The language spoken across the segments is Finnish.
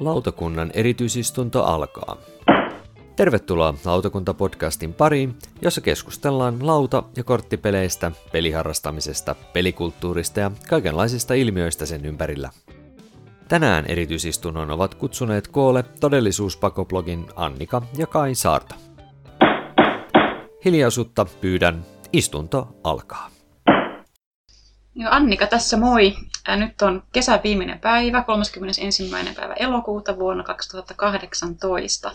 Lautakunnan erityisistunto alkaa. Tervetuloa Lautakunta-podcastin pariin, jossa keskustellaan lauta- ja korttipeleistä, peliharrastamisesta, pelikulttuurista ja kaikenlaisista ilmiöistä sen ympärillä. Tänään erityisistunnon ovat kutsuneet koolle todellisuuspakoblogin Annika ja Kai Saarta. Hiljaisuutta pyydän, istunto alkaa. Joo, Annika tässä moi. Nyt on kesän viimeinen päivä, 31. päivä elokuuta vuonna 2018.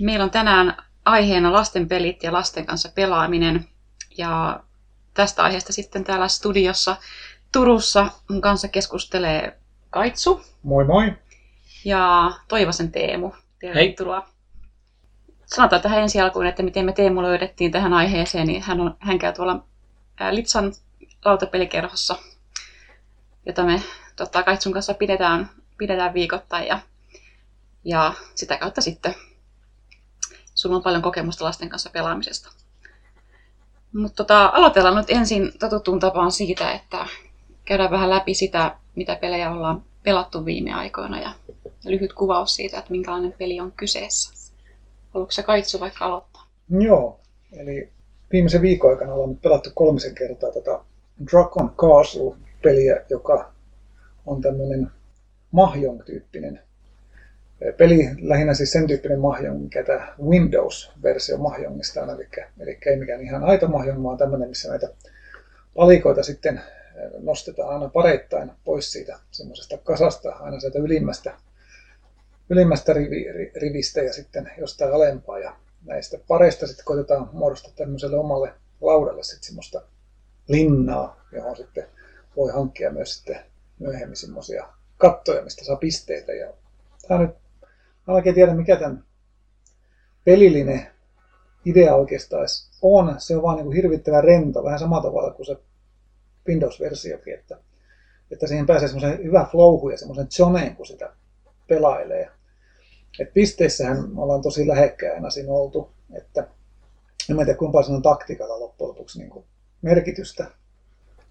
Meillä on tänään aiheena lasten pelit ja lasten kanssa pelaaminen. Ja tästä aiheesta sitten täällä studiossa Turussa mun kanssa keskustelee Kaitsu. Moi moi. Ja Toivosen Teemu. Tervetuloa. Hei. Sanotaan tähän ensi alkuun, että miten me Teemu löydettiin tähän aiheeseen, niin hän, on, hän käy tuolla Litsan lautapelikerhossa, jota me totta Kaitsun kanssa pidetään, pidetään viikoittain ja, ja sitä kautta sitten sulla on paljon kokemusta lasten kanssa pelaamisesta. Mutta tota, aloitellaan nyt ensin totuttuun tapaan siitä, että käydään vähän läpi sitä, mitä pelejä ollaan pelattu viime aikoina ja lyhyt kuvaus siitä, että minkälainen peli on kyseessä. Haluatko se Kaitsu vaikka aloittaa? Joo, eli viimeisen viikon aikana ollaan pelattu kolmisen kertaa tätä Dragon Castle-peliä, joka on tämmöinen Mahjong-tyyppinen peli, lähinnä siis sen tyyppinen Mahjong, mikä tämä Windows-versio Mahjongista on, eli, eli ei mikään ihan aito Mahjong, vaan tämmöinen, missä näitä palikoita sitten nostetaan aina pareittain pois siitä semmoisesta kasasta, aina sieltä ylimmästä, ylimmästä rivi, rivistä ja sitten jostain alempaa. Ja näistä pareista sitten koitetaan muodostaa tämmöiselle omalle laudalle sitten semmoista linnaa, johon sitten voi hankkia myös sitten myöhemmin semmoisia kattoja, mistä saa pisteitä. Ja tämä nyt, oikein tiedä mikä tämän pelillinen idea oikeastaan on. Se on vaan niin kuin hirvittävän rento, vähän samalla tavalla kuin se Windows-versiokin, että, että siihen pääsee semmoisen hyvä flowhu ja semmoisen zoneen, kun sitä pelailee. Et pisteissähän ollaan tosi lähekkäin siinä oltu, että en tiedä kuinka paljon on taktiikalla loppujen lopuksi niin kuin merkitystä.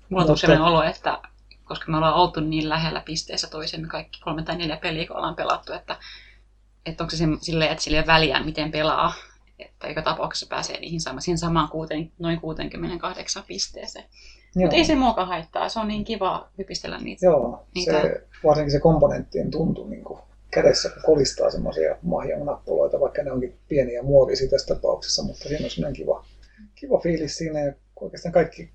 Mulla on sellainen olo, että koska me ollaan oltu niin lähellä pisteessä toisemme kaikki kolme tai neljä peliä, kun ollaan pelattu, että, että onko se silleen, että sille väliä, miten pelaa, että joka tapauksessa pääsee niihin sama, siihen samaan kuuteen, noin 68 pisteeseen. Mutta ei se muoka haittaa, se on niin kiva hypistellä niitä. Joo, niitä... Se, varsinkin se komponenttien tuntu niin kuin kädessä, kun kolistaa semmoisia mahjan nappuloita, vaikka ne onkin pieniä muovisia tässä tapauksessa, mutta siinä on semmoinen kiva, kiva fiilis siinä ja oikeastaan kaikki,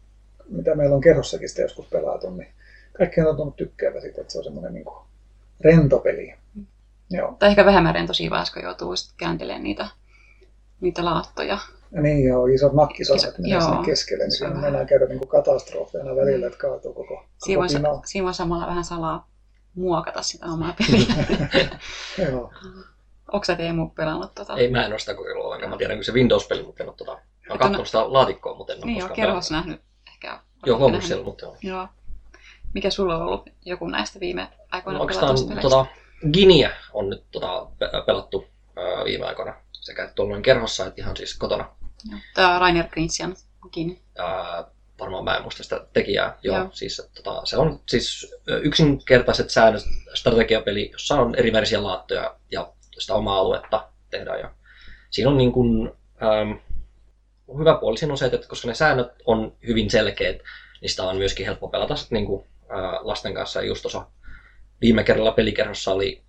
mitä meillä on kerrossakin sitä joskus pelattu, niin kaikki on tuntunut tykkäävä siitä, että se on semmoinen niin rento peli. Joo. Tai ehkä vähemmän rento siinä vaiheessa, kun joutuu kääntelemään niitä, niitä laattoja. Ja niin joo, isot nakkisosat menee sinne keskelle, niin siinä mennään käydä niin katastrofeina välillä, että kaatuu koko, koko siinä, voi, siinä voi samalla vähän salaa muokata sitä omaa peliä. joo. Onko sä Teemu pelannut tota? Ei, mä en ole sitä kokeilua Mä tiedän kyllä se Windows-peli, mutta en ole tota Mä oon katsonut sitä laatikkoa, mutta en ole Niin joo, kerhossa nähnyt ehkä. Joo, huomannut siellä, mutta joo. joo. Mikä sulla on ollut joku näistä viime aikoina no, Oikeastaan tota, Ginia on nyt tota, pelattu ää, viime aikoina sekä tuolla kerhossa että ihan siis kotona. Tämä Rainer Grinsian Gini. Ää, varmaan mä en muista sitä tekijää. Joo, joo. Siis, tota, se on siis yksinkertaiset säännöt strategiapeli, jossa on eri värisiä laattoja ja sitä omaa aluetta tehdään. Ja siinä on niin kuin, ähm, hyvä puoli siinä on se, että koska ne säännöt on hyvin selkeät, niin sitä on myöskin helppo pelata niin kuin, äh, lasten kanssa. Ja just tuossa viime kerralla pelikerhossa oli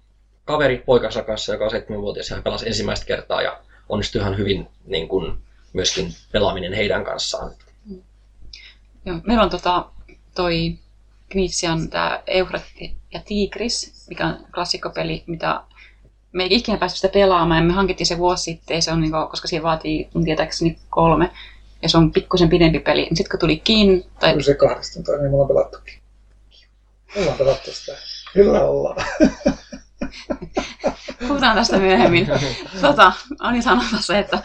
kaveri poikansa kanssa, joka on 7-vuotias ja pelasi ensimmäistä kertaa ja onnistui ihan hyvin niin kuin, myöskin pelaaminen heidän kanssaan. Joo, meillä on tota, toi Knitsian tämä Eufrat ja Tigris, mikä on klassikkopeli, mitä me ei ikinä päästy sitä pelaamaan ja me hankittiin se vuosi sitten, se on niin kuin, koska siinä vaatii mun tietääkseni kolme ja se on pikkusen pidempi peli. Sitten kun tuli kiinni... Tai... Kyllä se kahdesta, niin me ollaan pelattukin. Ollaan pelattu sitä. Kyllä ollaan. Puhutaan tästä myöhemmin. Tota, Ani sanoi se, että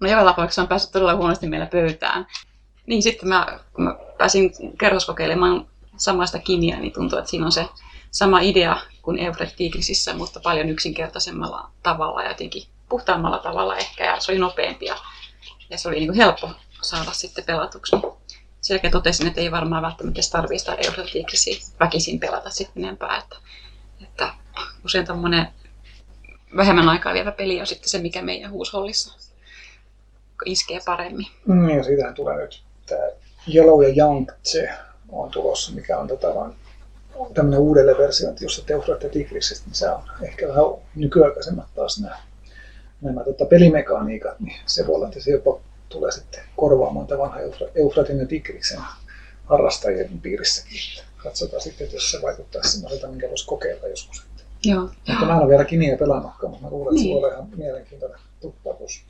no joka tapauksessa on päässyt todella huonosti meillä pöytään. Niin sitten mä, kun mä pääsin kerroskokeilemaan samaista kiniä, niin tuntuu, että siinä on se sama idea kuin Tigrisissä, mutta paljon yksinkertaisemmalla tavalla ja jotenkin puhtaammalla tavalla ehkä ja se oli nopeampi ja, ja se oli niin kuin helppo saada sitten pelatuksi. Sen jälkeen totesin, että ei varmaan välttämättä tarvitse sitä Eufratiikrisiä väkisin pelata sitten enempää. Että, että usein tämmöinen vähemmän aikaa vievä peli on sitten se, mikä meidän huushollissa iskee paremmin. Mm, ja siitähän tulee nyt tämä Yellow ja se on tulossa, mikä on tota, tämmöinen uudelle versiointi, jossa Teufrat ja Tigrisistä, niin se on ehkä vähän nykyaikaisemmat taas nämä, nämä tota, pelimekaniikat, niin se voi olla, että se jopa tulee sitten korvaamaan tämän vanhan Eufratin ja Tigriksen harrastajien piirissäkin. Katsotaan sitten, että jos se vaikuttaa semmoiselta, minkä voisi kokeilla joskus. Joo. Mutta mä en ole vielä Kiniä pelannutkaan, mutta mä luulen, että niin. se voi olla ihan mielenkiintoinen tuppaus.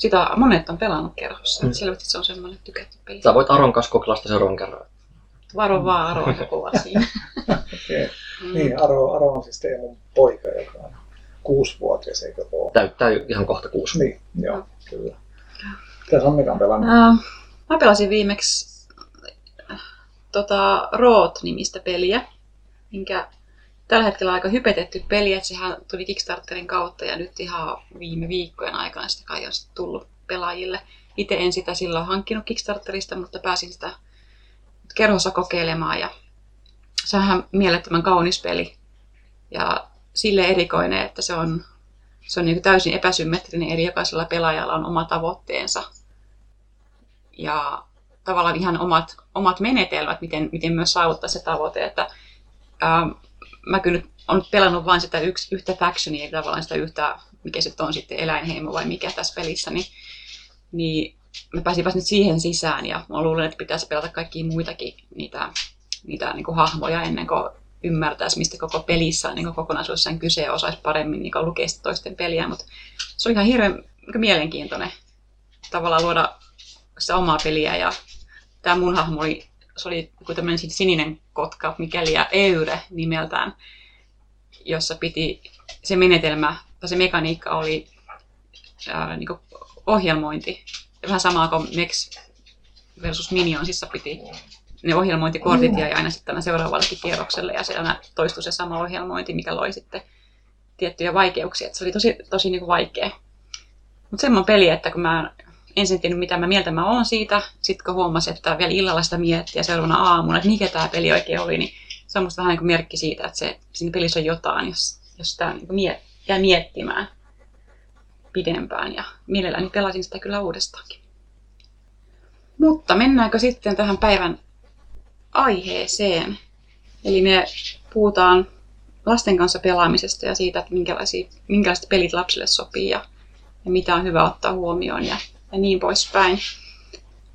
Sitä monet on pelannut kerhossa. Mm. Selvästi se on semmoinen tykätty peli. Sä voit Aron kanssa kokeilla sitä seuraavan kerran. Varo vaan, Aro on kova siinä. okay. mm. Niin, Aro, Aro on siis teidän poika, joka on kuusivuotias, eikö ole? Täyttää ihan kohta kuusi. Niin, joo, mm. kyllä. Mitä Sammika on pelannut? Uh, mä pelasin viimeksi tota, Root-nimistä peliä, minkä tällä hetkellä aika hypetetty peli, että sehän tuli Kickstarterin kautta ja nyt ihan viime viikkojen aikana sitä kai on tullut pelaajille. Itse en sitä silloin hankkinut Kickstarterista, mutta pääsin sitä kerhossa kokeilemaan ja sehän mielettömän kaunis peli ja sille erikoinen, että se on, se on niin täysin epäsymmetrinen, eli jokaisella pelaajalla on oma tavoitteensa ja tavallaan ihan omat, omat menetelmät, miten, miten myös saavuttaa se tavoite. Että, ää, mä kyllä olen pelannut vain sitä yksi, yhtä factionia, eli tavallaan sitä yhtä, mikä se on sitten eläinheimo vai mikä tässä pelissä, niin, niin mä pääsin vasta nyt siihen sisään ja mä luulen, että pitäisi pelata kaikkia muitakin niitä, niitä niin kuin hahmoja ennen kuin ymmärtäisi, mistä koko pelissä on niin kokonaisuudessaan kyse ja osaisi paremmin niin lukea toisten peliä, mutta se on ihan hirveän niin mielenkiintoinen tavallaan luoda sitä omaa peliä ja tämä mun hahmo oli, se oli tämmöinen sininen kotka, mikäli ja Eure nimeltään, jossa piti se menetelmä tai se mekaniikka oli ää, niin ohjelmointi. Vähän samaa kuin Mex versus Minionsissa piti ne ohjelmointikortit ja aina sitten seuraavallekin kierrokselle ja se aina toistui se sama ohjelmointi, mikä loi sitten tiettyjä vaikeuksia. Et se oli tosi, tosi niin kuin vaikea. Mutta semmoinen peli, että kun mä ensin tiennyt, mitä mä mieltä mä oon siitä. Sitten kun huomasin, että vielä illalla sitä miettiä seuraavana aamuna, että mikä tämä peli oikein oli, niin se on musta vähän niin kuin merkki siitä, että se, siinä pelissä on jotain, jos, jos sitä niin miet, jää miettimään pidempään. Ja mielelläni pelasin sitä kyllä uudestaankin. Mutta mennäänkö sitten tähän päivän aiheeseen? Eli me puhutaan lasten kanssa pelaamisesta ja siitä, että minkälaiset pelit lapsille sopii ja, ja mitä on hyvä ottaa huomioon ja ja niin poispäin.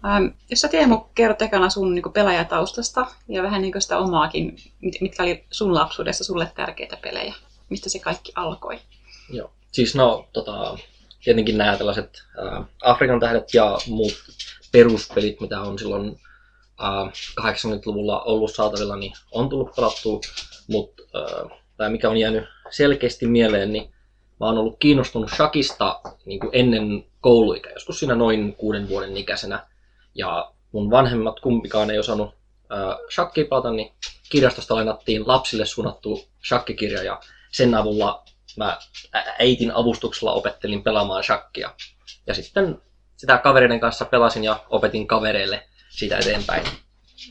Ähm, jos sä Teemu kerrot ekana sun niin pelaajataustasta ja vähän niin sitä omaakin, mitkä oli sun lapsuudessa sulle tärkeitä pelejä, mistä se kaikki alkoi? Joo, siis no tota, tietenkin nämä tällaiset äh, Afrikan tähdet ja muut peruspelit, mitä on silloin äh, 80-luvulla ollut saatavilla, niin on tullut pelattua, mutta äh, tämä mikä on jäänyt selkeästi mieleen, niin mä oon ollut kiinnostunut shakista niin kuin ennen kouluikä, joskus siinä noin kuuden vuoden ikäisenä. Ja mun vanhemmat kumpikaan ei osannut äh, pelata, niin kirjastosta lainattiin lapsille suunnattu shakkikirja ja sen avulla mä äitin avustuksella opettelin pelaamaan shakkia. Ja sitten sitä kavereiden kanssa pelasin ja opetin kavereille siitä eteenpäin.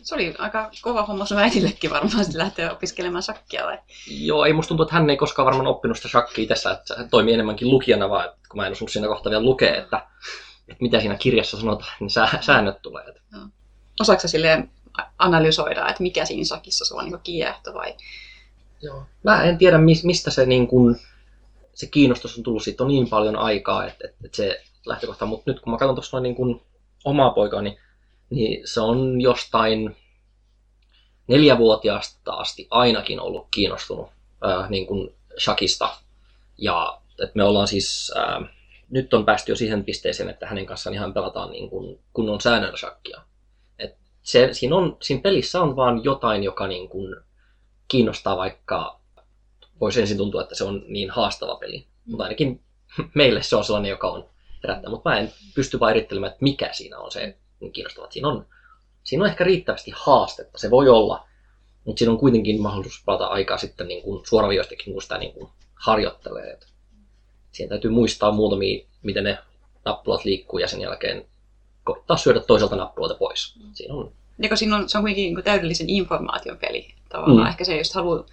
Se oli aika kova homma sun äidillekin varmaan lähteä opiskelemaan shakkia vai? Joo, ei musta tuntuu, että hän ei koskaan varmaan oppinut sitä shakkia tässä, että hän toimii enemmänkin lukijana vaan, että kun mä en osunut siinä kohtaa vielä lukea, että, että mitä siinä kirjassa sanotaan, niin sä, säännöt tulee. No. Osaatko silleen analysoida, että mikä siinä shakissa sua niin kiehto vai? Joo. Mä en tiedä, mistä se, niin kun, se kiinnostus on tullut, siitä on niin paljon aikaa, että, että, että se lähtökohta, mutta nyt kun mä katson tuossa niin kun omaa poikaa, niin niin se on jostain neljävuotiaasta asti ainakin ollut kiinnostunut ää, niin kuin shakista. Ja että me ollaan siis, ää, nyt on päästy jo siihen pisteeseen, että hänen kanssaan ihan pelataan niin kuin kunnon säännöllä shakkia. Et se, siinä, on, siinä pelissä on vaan jotain, joka niin kuin kiinnostaa, vaikka voisi ensin tuntua, että se on niin haastava peli. Mm. Mutta ainakin meille se on sellainen, joka on herättää. Mutta mä en pysty vaan erittelemään, että mikä siinä on se niin kiinnostavat. Siinä on, siinä on ehkä riittävästi haastetta, se voi olla, mutta siinä on kuitenkin mahdollisuus palata aikaa sitten niin kuin suoraviivastikin, kun sitä niin kuin harjoittelee. Siihen täytyy muistaa muutamia, miten ne nappulat liikkuu ja sen jälkeen koittaa syödä toiselta nappulalta pois. Siinä on... Ja siinä on, se on kuitenkin niin täydellisen informaation peli tavallaan. Mm. Ehkä se just haluaa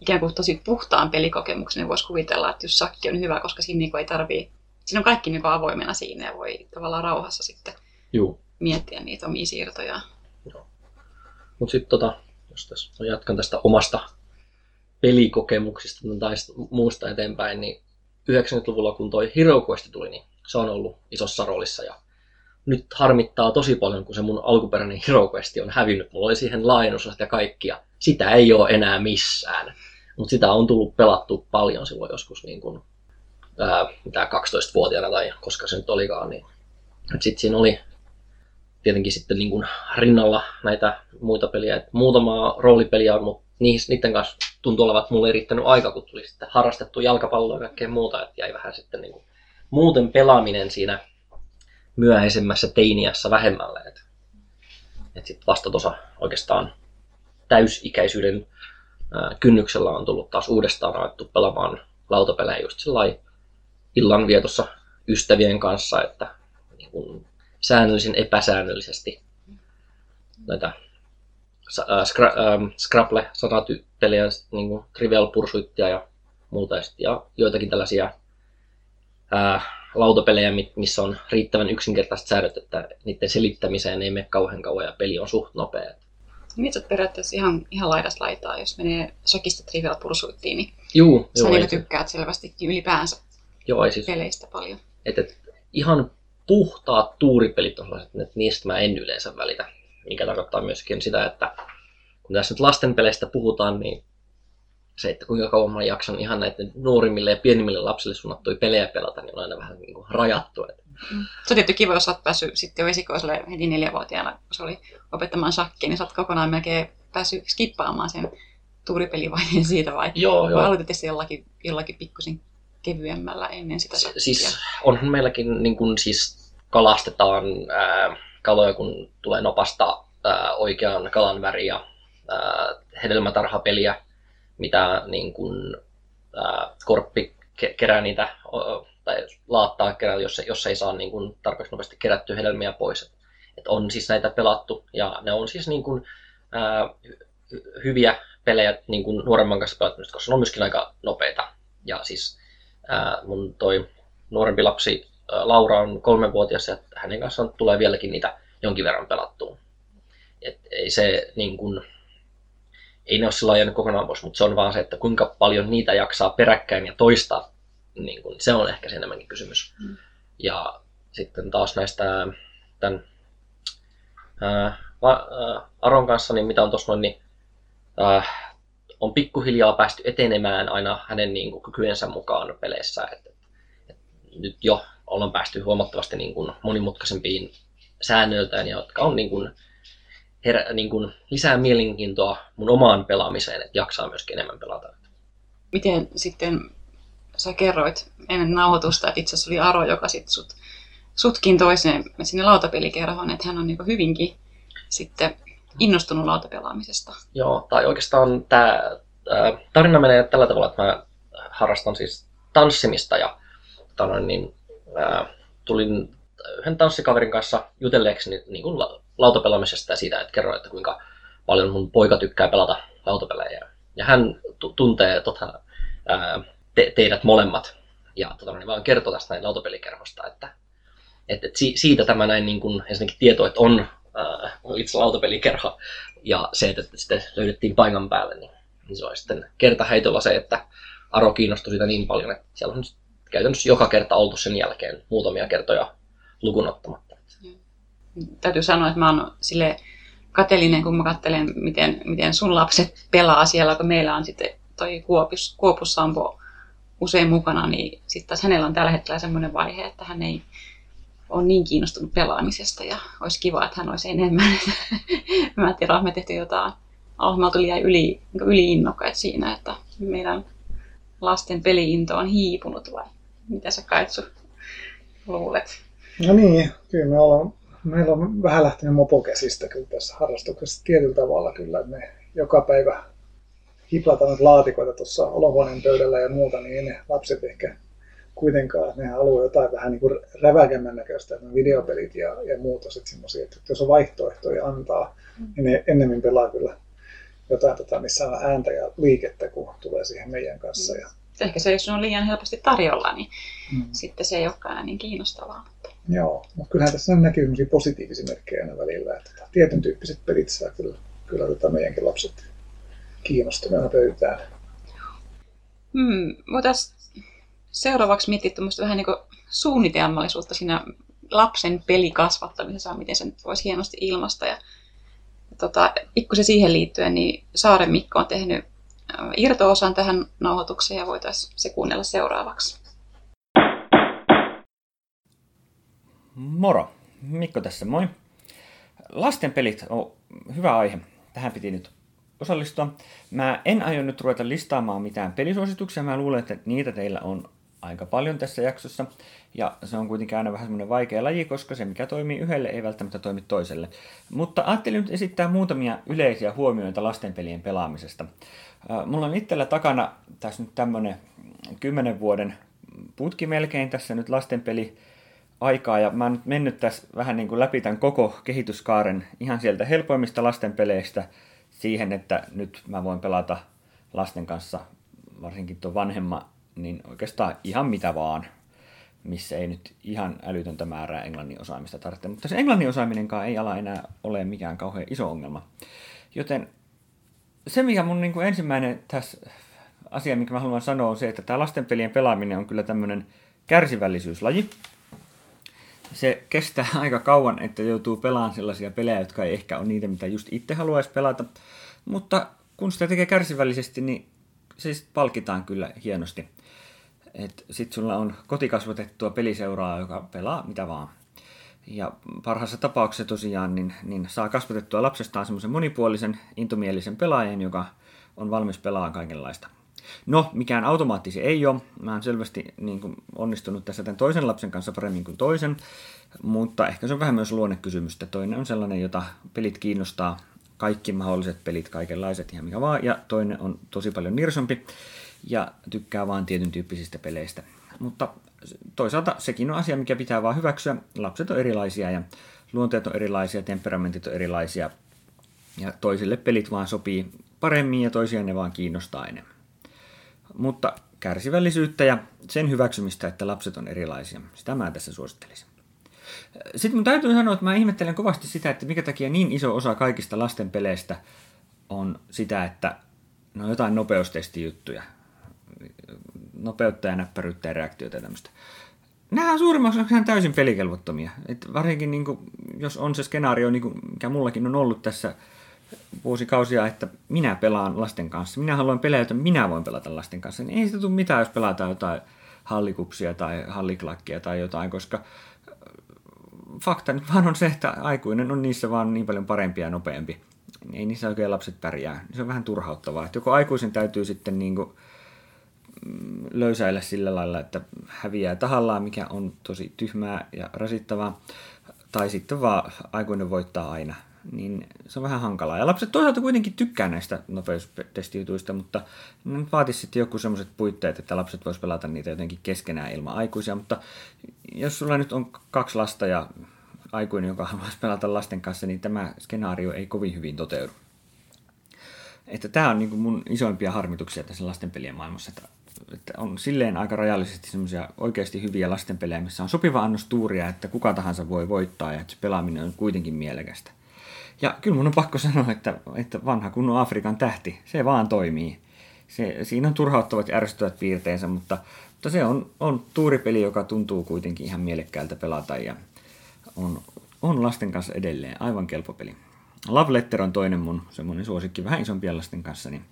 ikään kuin tosi puhtaan pelikokemuksen, niin voisi kuvitella, että jos sakki on hyvä, koska siinä niin ei tarvii, siinä on kaikki niin avoimena siinä ja voi tavallaan rauhassa sitten Juu. Miettiä niitä omia siirtoja. Mutta sitten tota, jos tässä jatkan tästä omasta pelikokemuksista tai muusta eteenpäin, niin 90-luvulla kun toi Hero Quest tuli, niin se on ollut isossa roolissa ja nyt harmittaa tosi paljon, kun se mun alkuperäinen Hero Quest on hävinnyt. Mulla oli siihen laajennusosat ja kaikkia. Sitä ei ole enää missään. Mutta sitä on tullut pelattu paljon silloin joskus niin kun, ää, mitä 12-vuotiaana tai koska se nyt olikaan. Niin. Sitten siinä oli tietenkin sitten niin kun rinnalla näitä muita peliä. Et muutamaa roolipeliä on, mutta niiden kanssa tuntuu olevan, että mulle ei riittänyt aika, kun tuli sitten harrastettu jalkapalloa ja kaikkea muuta. Että jäi vähän sitten niin kun, muuten pelaaminen siinä myöhäisemmässä teiniässä vähemmälle. Et, et sitten vasta tuossa oikeastaan täysikäisyyden kynnyksellä on tullut taas uudestaan alettu pelaamaan lautapelejä just sellainen illanvietossa ystävien kanssa, että niin kun säännöllisen epäsäännöllisesti näitä skra, Scrabble, sanatypelejä, niin kuin Trivial Pursuitia ja muuta, ja joitakin tällaisia ää, lautapelejä, missä on riittävän yksinkertaiset säädöt, että niiden selittämiseen ei mene kauhean kauan ja peli on suht nopea. Niin, että periaatteessa ihan, ihan laidasta laitaa, jos menee sakista Trivial Pursuittiin, niin Juu, sä joo, tykkäät selvästikin ylipäänsä joo, siis, peleistä paljon. Et, et, ihan puhtaat tuuripelit on sellaiset, että niistä mä en yleensä välitä. Mikä tarkoittaa myöskin sitä, että kun tässä nyt lastenpeleistä puhutaan, niin se, että kuinka kauan mä jaksan ihan näiden nuorimmille ja pienimmille lapsille suunnattuja pelejä pelata, niin on aina vähän niin kuin rajattu. Mm. Se on tietty kiva, jos olet päässyt sitten jo esikoiselle heti neljävuotiaana, kun se oli opettamaan shakkia, niin sä oot kokonaan melkein päässyt skippaamaan sen tuuripelivaiheen siitä, vai, joo, vai aloititte se jollakin, jollakin pikkusin kevyemmällä ennen sitä shakkia? Siis onhan meilläkin, niin kuin, siis kalastetaan ää, kaloja, kun tulee nopasta ää, oikean kalan väri ja ää, hedelmätarhapeliä, mitä niin kuin, ää, korppi kerää niitä, tai laattaa kerää, jos, jos ei saa niin kuin, tarpeeksi nopeasti kerättyä hedelmiä pois. Et, et on siis näitä pelattu, ja ne on siis niin kuin, ää, hyviä pelejä niin kuin nuoremman kanssa pelattu, koska ne on myöskin aika nopeita. Ja siis ää, mun toi nuorempi lapsi Laura on kolmenvuotias, ja hänen kanssaan tulee vieläkin niitä jonkin verran pelattua. Et ei se niin kuin, ei ne ole sillä jäänyt kokonaan pois, mutta se on vaan se, että kuinka paljon niitä jaksaa peräkkäin ja toistaa, niin kun, se on ehkä se enemmänkin kysymys. Mm. Ja sitten taas näistä tämän ää, ää, Aron kanssa, niin mitä on tuossa noin, niin ää, on pikkuhiljaa päästy etenemään aina hänen niin kuin, kykyensä mukaan peleissä. Et, et, et, nyt jo ollaan päästy huomattavasti niin kuin, monimutkaisempiin säännöiltään, jotka on niin kuin, herä, niin kuin lisää mielenkiintoa mun omaan pelaamiseen, että jaksaa myöskin enemmän pelata. Miten sitten sä kerroit ennen nauhoitusta, että itse asiassa oli Aro, joka sitten sut, sutkin toiseen sinne lautapelikerhoon, että hän on niin hyvinkin sitten innostunut lautapelaamisesta. Joo, tai oikeastaan tämä tarina menee tällä tavalla, että mä harrastan siis tanssimista ja tanoin, niin, ää, tulin yhden tanssikaverin kanssa jutelleeksi niin, niin kuin lautapelaamisesta ja siitä, että kerroin, että kuinka paljon mun poika tykkää pelata lautapelejä. Ja hän t- tuntee tota, ää, te- teidät molemmat ja tota, niin vaan kertoo tästä näin lautapelikerhosta, että et, et si- siitä tämä näin niin kuin, ensinnäkin tieto, että on ää, itse lautapelikerho ja se, että sitten löydettiin paikan päälle, niin, niin se on sitten kertaheitolla se, että Aro kiinnostui siitä niin paljon, että siellä on käytännössä joka kerta oltu sen jälkeen muutamia kertoja lukunottamatta täytyy sanoa, että mä oon sille kateellinen, kun mä katselen, miten, miten sun lapset pelaa siellä, kun meillä on sitten toi Kuopus, Kuopus Sampo usein mukana, niin sitten taas hänellä on tällä hetkellä semmoinen vaihe, että hän ei ole niin kiinnostunut pelaamisesta ja olisi kiva, että hän olisi enemmän. mä en tiedä, me tehty jotain, mä tuli liian yli, niin yli innokkaat siinä, että meidän lasten peliinto on hiipunut vai mitä sä Kaitsu luulet? No niin, kyllä me ollaan meillä on vähän lähtenyt mopokäsistä kyllä tässä harrastuksessa tietyllä tavalla kyllä, me joka päivä hiplataan laatikoita tuossa olohuoneen pöydällä ja muuta, niin ne lapset ehkä kuitenkaan ne haluaa jotain vähän niin kuin räväkemmän näköistä, että videopelit ja, ja muut on semmoisia, että jos on vaihtoehtoja antaa, niin ne ennemmin pelaa kyllä jotain, tota, missä on ääntä ja liikettä, kun tulee siihen meidän kanssa. Ja... Ehkä se, jos on liian helposti tarjolla, niin mm. sitten se ei olekaan niin kiinnostavaa. Joo, mutta kyllähän tässä näkyy positiivisia merkkejä aina välillä, että tota, tietyn tyyppiset pelit saa kyllä, kyllä tota meidänkin lapset kiinnostuneena pöytään. Hmm, voitaisiin seuraavaksi miettiä vähän niin suunnitelmallisuutta siinä lapsen pelikasvattamisessa, miten sen voisi hienosti ilmasta. Ja, ja tota, pikkusen siihen liittyen, niin Saaren Mikko on tehnyt irto-osan tähän nauhoitukseen ja voitaisiin se kuunnella seuraavaksi. Moro, Mikko tässä, moi. Lasten pelit on hyvä aihe. Tähän piti nyt osallistua. Mä en aio nyt ruveta listaamaan mitään pelisuosituksia. Mä luulen, että niitä teillä on aika paljon tässä jaksossa. Ja se on kuitenkin aina vähän semmoinen vaikea laji, koska se mikä toimii yhdelle ei välttämättä toimi toiselle. Mutta ajattelin nyt esittää muutamia yleisiä huomioita lastenpelien pelaamisesta. Mulla on itsellä takana tässä nyt tämmönen kymmenen vuoden putki melkein tässä nyt lastenpeli aikaa ja mä oon nyt mennyt tässä vähän niin kuin läpi tämän koko kehityskaaren ihan sieltä helpoimmista lastenpeleistä siihen, että nyt mä voin pelata lasten kanssa, varsinkin tuon vanhemman, niin oikeastaan ihan mitä vaan, missä ei nyt ihan älytöntä määrää englannin osaamista tarvitse. Mutta se englannin osaaminenkaan ei ala enää ole mikään kauhean iso ongelma. Joten se, mikä mun niin kuin ensimmäinen tässä asia, mikä mä haluan sanoa, on se, että tämä lastenpelien pelaaminen on kyllä tämmöinen kärsivällisyyslaji se kestää aika kauan, että joutuu pelaamaan sellaisia pelejä, jotka ei ehkä ole niitä, mitä just itse haluaisi pelata. Mutta kun sitä tekee kärsivällisesti, niin se palkitaan kyllä hienosti. Sitten sulla on kotikasvatettua peliseuraa, joka pelaa mitä vaan. Ja parhaassa tapauksessa tosiaan niin, niin saa kasvatettua lapsestaan semmoisen monipuolisen, intomielisen pelaajan, joka on valmis pelaamaan kaikenlaista. No, mikään automaattisi ei ole. Mä oon selvästi niin kuin, onnistunut tässä tämän toisen lapsen kanssa paremmin kuin toisen, mutta ehkä se on vähän myös luonnekysymystä. Toinen on sellainen, jota pelit kiinnostaa, kaikki mahdolliset pelit, kaikenlaiset ihan mikä vaan, ja toinen on tosi paljon nirsompi ja tykkää vaan tietyn tyyppisistä peleistä. Mutta toisaalta sekin on asia, mikä pitää vaan hyväksyä. Lapset on erilaisia ja luonteet on erilaisia, temperamentit on erilaisia ja toisille pelit vaan sopii paremmin ja toisia ne vaan kiinnostaa enemmän mutta kärsivällisyyttä ja sen hyväksymistä, että lapset on erilaisia. Sitä mä tässä suosittelisin. Sitten mun täytyy sanoa, että mä ihmettelen kovasti sitä, että mikä takia niin iso osa kaikista lasten peleistä on sitä, että ne on jotain nopeustestijuttuja. Nopeutta ja näppäryyttä ja reaktioita ja tämmöistä. Nämä on suurimmaksi täysin pelikelvottomia. Et varsinkin niin kuin, jos on se skenaario, niin kuin, mikä mullakin on ollut tässä vuosikausia, että minä pelaan lasten kanssa. Minä haluan pelejä, joita minä voin pelata lasten kanssa. Niin ei siitä tule mitään, jos pelataan jotain hallikupsia tai halliklakkia tai jotain, koska äh, fakta nyt vaan on se, että aikuinen on niissä vaan niin paljon parempi ja nopeampi. Ei niissä oikein lapset pärjää. Se on vähän turhauttavaa. Että joko aikuisen täytyy sitten niin kuin löysäillä sillä lailla, että häviää tahallaan, mikä on tosi tyhmää ja rasittavaa, tai sitten vaan aikuinen voittaa aina niin se on vähän hankalaa. Ja lapset toisaalta kuitenkin tykkää näistä nopeustestijutuista, mutta ne vaatisi sitten joku semmoiset puitteet, että lapset vois pelata niitä jotenkin keskenään ilman aikuisia. Mutta jos sulla nyt on kaksi lasta ja aikuinen, joka haluaisi pelata lasten kanssa, niin tämä skenaario ei kovin hyvin toteudu. Että tämä on niin mun isoimpia harmituksia tässä lastenpelien maailmassa, että, että on silleen aika rajallisesti semmoisia oikeasti hyviä lastenpelejä, missä on sopiva annos tuuria, että kuka tahansa voi voittaa ja että se pelaaminen on kuitenkin mielekästä. Ja kyllä mun on pakko sanoa, että, että vanha kunnon Afrikan tähti, se vaan toimii. Se, siinä on turhauttavat ja ärsyttävät piirteensä, mutta, mutta se on, on tuuripeli, joka tuntuu kuitenkin ihan mielekkäältä pelata ja on, on lasten kanssa edelleen aivan kelpo peli. Love Letter on toinen mun semmoinen suosikki vähän isompien lasten kanssa, niin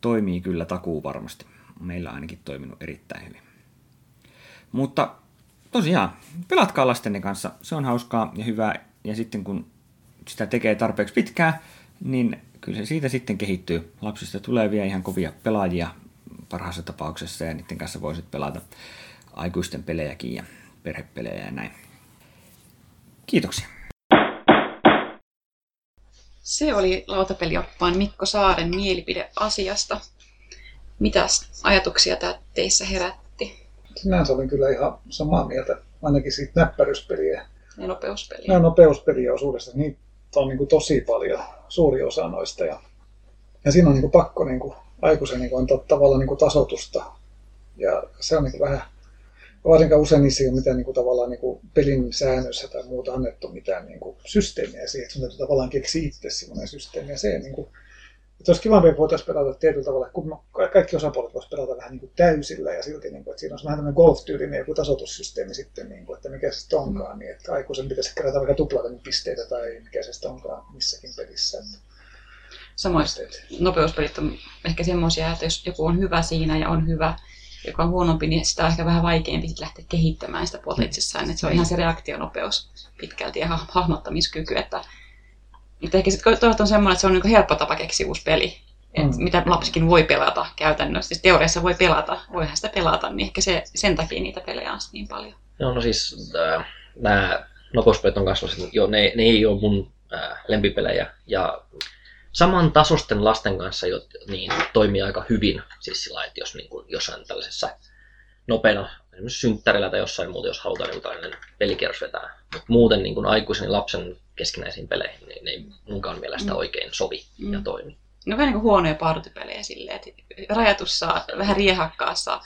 toimii kyllä takuu varmasti. Meillä ainakin toiminut erittäin hyvin. Mutta tosiaan, pelatkaa lastenne kanssa, se on hauskaa ja hyvää. Ja sitten kun sitä tekee tarpeeksi pitkään, niin kyllä se siitä sitten kehittyy. Lapsista tulee vielä ihan kovia pelaajia parhaassa tapauksessa ja niiden kanssa voisit pelata aikuisten pelejäkin ja perhepelejä ja näin. Kiitoksia. Se oli lautapelioppaan Mikko Saaren mielipide asiasta. Mitäs ajatuksia tämä teissä herätti? sinänsä olin kyllä ihan samaa mieltä, ainakin siitä näppäryspeliä. Ja nopeuspeliä. Ja nopeuspeliä osuudesta, niin on niin kuin tosi paljon, suuri osa noista. Ja, ja siinä on niin kuin pakko niin kuin aikuisen niin kuin antaa tavallaan niin kuin tasotusta. Ja se on niin kuin vähän, varsinkaan usein niissä ei ole mitään niin kuin, tavallaan niin kuin pelin säännössä tai muuta annettu mitään niin kuin, systeemiä siihen, että sun täytyy tavallaan keksiä itse semmoinen systeemi. Ja se niin kuin, että olisi kiva, että voitaisiin pelata tietyllä tavalla, kun kaikki osapuolet voisivat pelata vähän niin kuin täysillä ja silti, niin kuin, että siinä olisi vähän tämmöinen golf-tyylinen joku tasoitussysteemi sitten, niin kuin, että mikä se sitten onkaan, niin että aikuisen pitäisi kerätä vaikka tuplata pisteitä tai mikä se sitten onkaan missäkin pelissä. Että Samoin nopeuspelit on ehkä semmoisia, että jos joku on hyvä siinä ja on hyvä, joka on huonompi, niin sitä on ehkä vähän vaikeampi lähteä kehittämään sitä puolta itsessään. Että se on ihan se reaktionopeus pitkälti ja hahmottamiskyky, että mutta ehkä sitten toivottavasti on semmoinen, että se on niin helppo tapa keksiä uusi peli. Et mm. Mitä lapsikin voi pelata käytännössä. Siis teoriassa voi pelata, voihan sitä pelata, niin ehkä se, sen takia niitä pelejä on niin paljon. Joo, no siis äh, nämä nopeuspelit on kasvanut, jo, ne, ne ei ole mun äh, lempipelejä. Ja saman tasosten lasten kanssa jo, niin toimii aika hyvin. Siis sillä että jos niin kuin, jossain tällaisessa nopeana esimerkiksi synttärillä tai jossain muuta, jos halutaan joku tällainen pelikierros vetää. Mutta muuten niin kuin aikuisen ja lapsen keskinäisiin peleihin, niin ne ei munkaan mielestä mm. oikein sovi mm. ja toimi. No vähän niin kuin huonoja partypelejä silleen, että rajatussa, vähän riehakkaassa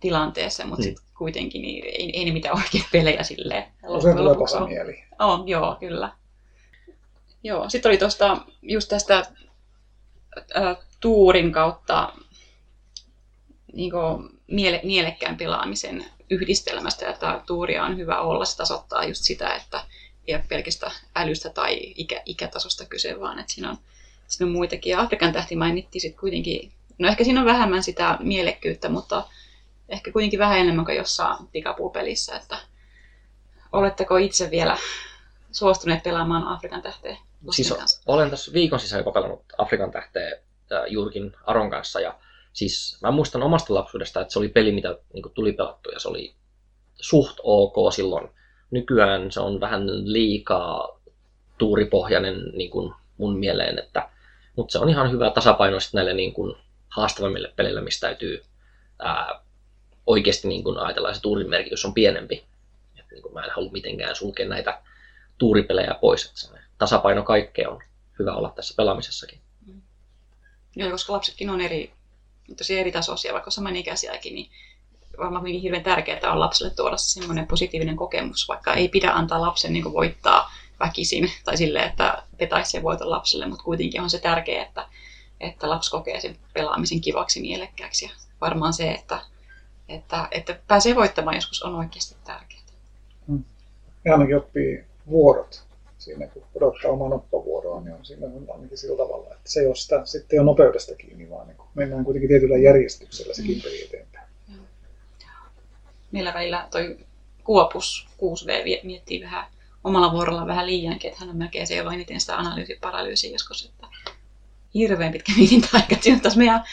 tilanteessa, mutta mm. sitten kuitenkin niin ei, ei ne mitään oikein pelejä silleen. Usein tulee paha mieli. On, joo, kyllä. Joo, sitten oli tuosta just tästä äh, tuurin kautta niin kuin, miele, mielekkään pelaamisen yhdistelmästä, että tuuria on hyvä olla. Se tasoittaa just sitä, että ei ole pelkästä älystä tai ikä, ikätasosta kyse, vaan että siinä on, siinä on muitakin. Ja Afrikan tähti mainittiin sitten kuitenkin, no ehkä siinä on vähemmän sitä mielekkyyttä, mutta ehkä kuitenkin vähän enemmän kuin jossain pikapuupelissä, että oletteko itse vielä suostuneet pelaamaan Afrikan tähteen? Siis kanssa? olen tässä viikon sisällä pelannut Afrikan tähteä juurikin Aron kanssa ja siis mä muistan omasta lapsuudesta, että se oli peli, mitä niin tuli pelattu ja se oli suht ok silloin. Nykyään se on vähän liikaa tuuripohjainen niin kuin mun mieleen, että, mutta se on ihan hyvä tasapaino näille niin kuin haastavammille peleille, mistä täytyy ää, oikeasti niin kuin ajatella, se tuurin merkitys on pienempi. Et, niin kuin mä en halua mitenkään sulkea näitä tuuripelejä pois, että tasapaino kaikkea on hyvä olla tässä pelaamisessakin. Joo, koska lapsetkin on eri tosi eri tasoisia, vaikka samanikäisiäkin, niin varmaan hirveän tärkeää on lapselle tuoda semmoinen positiivinen kokemus, vaikka ei pidä antaa lapsen niin voittaa väkisin tai sille, että vetäisi sen voiton lapselle, mutta kuitenkin on se tärkeää, että, että lapsi kokee sen pelaamisen kivaksi mielekkääksi ja varmaan se, että, että, että pääsee voittamaan joskus on oikeasti tärkeää. Hmm. Ja ainakin oppii vuorot siinä, kun odottaa oman oppavuoroon, niin on siinä on ainakin sillä tavalla, että se ei ole sitä, sitten on nopeudesta kiinni, vaan niin mennään kuitenkin tietyllä järjestyksellä se mm. peli eteenpäin. Meillä välillä toi Kuopus 6V miettii vähän omalla vuorolla vähän liiankin, että hän on melkein se, jolla eniten sitä analyysiparalyysiä joskus, että hirveän pitkä mietintäaika taas meidän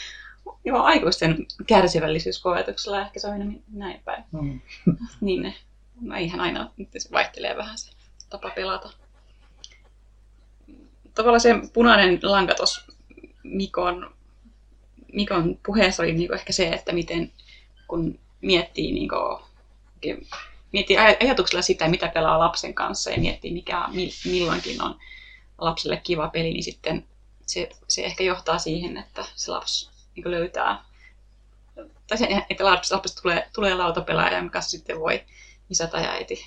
joo, aikuisten kärsivällisyyskoetuksella, ehkä se on aina näin päin. Mm. niin ne, no eihän aina, se vaihtelee vähän se tapa pelata tavallaan se punainen lanka tuossa Mikon, Mikon puheessa oli niinku ehkä se, että miten kun miettii, niinku, miettii ajatuksella sitä, mitä pelaa lapsen kanssa ja miettii, mikä milloinkin on lapselle kiva peli, niin sitten se, se ehkä johtaa siihen, että se lapsi niin löytää, tai se, että lapsesta tulee, tulee lautapelaaja, jonka kanssa sitten voi isä tai äiti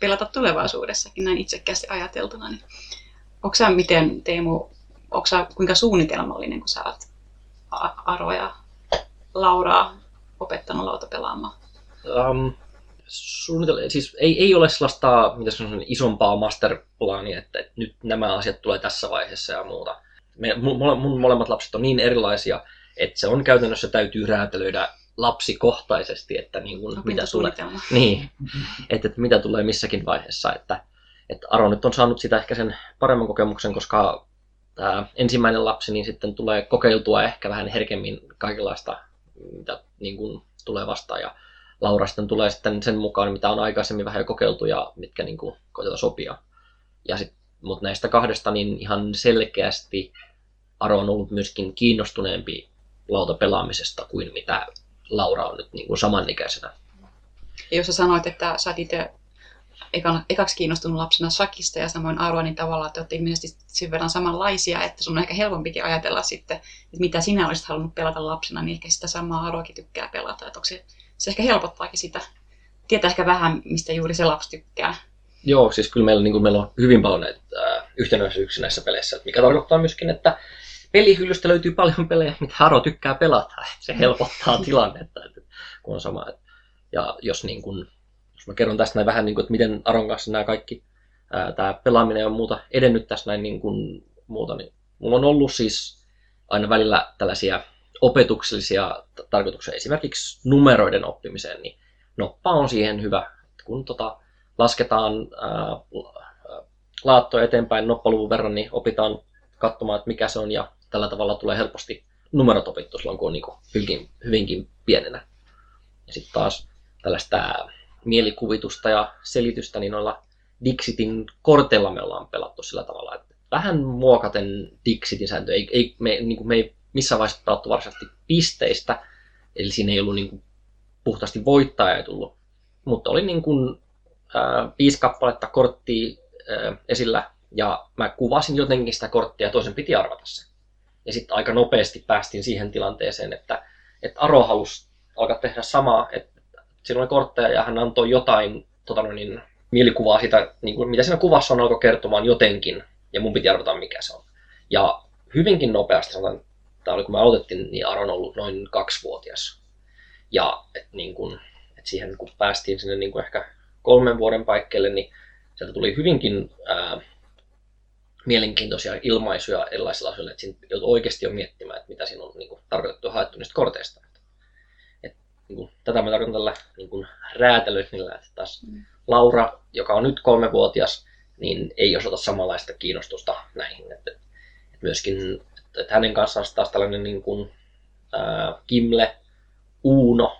pelata tulevaisuudessakin näin itsekkäästi ajateltuna. Niin Onko sä miten, Teemu, onko sä kuinka suunnitelmallinen, kun sä oot Aro ja Lauraa opettanut lautapelaamaan? Um, suunnitel- siis ei, ei ole sellaista mitä sanon, isompaa masterplania, että, että nyt nämä asiat tulee tässä vaiheessa ja muuta. Me, mun, mun molemmat lapset on niin erilaisia, että se on käytännössä täytyy räätälöidä lapsikohtaisesti, että niin kuin, mitä tulee, niin, että, että mitä tulee missäkin vaiheessa. Että, että Aro nyt on saanut sitä ehkä sen paremman kokemuksen, koska tämä ensimmäinen lapsi niin sitten tulee kokeiltua ehkä vähän herkemmin kaikenlaista, mitä niin kuin tulee vastaan. Ja Laura sitten tulee sitten sen mukaan, mitä on aikaisemmin vähän jo kokeiltu ja mitkä niin kuin koitetaan sopia. Ja sit, mutta näistä kahdesta niin ihan selkeästi Aro on ollut myöskin kiinnostuneempi lautapelaamisesta kuin mitä Laura on nyt niin kuin samanikäisenä. Ja jos sä sanoit, että sä itse ekaksi kiinnostunut lapsena shakista ja samoin Aroa, niin tavallaan te olette ilmeisesti sen verran samanlaisia, että sun on ehkä helpompikin ajatella sitten, että mitä sinä olisit halunnut pelata lapsena, niin ehkä sitä samaa Aroakin tykkää pelata. Että onko se, se ehkä helpottaakin sitä, tietää ehkä vähän, mistä juuri se lapsi tykkää. Joo, siis kyllä meillä, niin kuin meillä on hyvin paljon näitä äh, yhtenäisyyksiä näissä peleissä, mikä tarkoittaa myöskin, että pelihyllystä löytyy paljon pelejä, mitä Haro tykkää pelata. Se helpottaa tilannetta, kun on sama. Ja jos, niin kuin, mä kerron tästä näin vähän, niin kuin, että miten Aron kanssa nämä kaikki, ää, tämä pelaaminen ja muuta edennyt tässä näin niin kuin, muuta, niin mulla on ollut siis aina välillä tällaisia opetuksellisia tarkoituksia, esimerkiksi numeroiden oppimiseen, niin noppa on siihen hyvä. Kun tota, lasketaan ää, laattoja eteenpäin noppaluvun verran, niin opitaan katsomaan, että mikä se on, ja tällä tavalla tulee helposti numerot opittu silloin, kun on niin hyvinkin, hyvinkin pienenä. Ja sitten taas tällaista mielikuvitusta ja selitystä, niin noilla Dixitin korteilla me ollaan pelattu sillä tavalla, että vähän muokaten Dixitin sääntö. Ei, ei, me, niin kuin me ei missään vaiheessa pelattu varsinaisesti pisteistä, eli siinä ei ollut niin kuin puhtaasti voittaja tullut. Mutta oli niin kuin, ää, viisi kappaletta korttia ää, esillä, ja mä kuvasin jotenkin sitä korttia ja toisen piti arvata se. Ja sitten aika nopeasti päästiin siihen tilanteeseen, että, että Aro halusi alkaa tehdä samaa, että siinä oli kortteja ja hän antoi jotain tota no niin, mielikuvaa siitä, niin kuin, mitä siinä kuvassa on, alkoi kertomaan jotenkin, ja mun piti arvata, mikä se on. Ja hyvinkin nopeasti, sanotaan, tämä oli kun me aloitettiin, niin Aron on ollut noin kaksivuotias. Ja et niin kun, et siihen kun päästiin sinne niin kuin ehkä kolmen vuoden paikkeelle, niin sieltä tuli hyvinkin ää, mielenkiintoisia ilmaisuja erilaisilla asioilla, että siinä oikeasti jo miettimään, että mitä siinä on niin kuin, tarkoitettu haettu niistä korteista. Niin kuin, tätä mä tarkoitan tällä niin kuin, räätälöinnillä, että taas. Laura, joka on nyt kolmevuotias, niin ei osoita samanlaista kiinnostusta näihin. Että, että myöskin että hänen kanssaan taas tällainen niin kuin, ää, Kimle, Uuno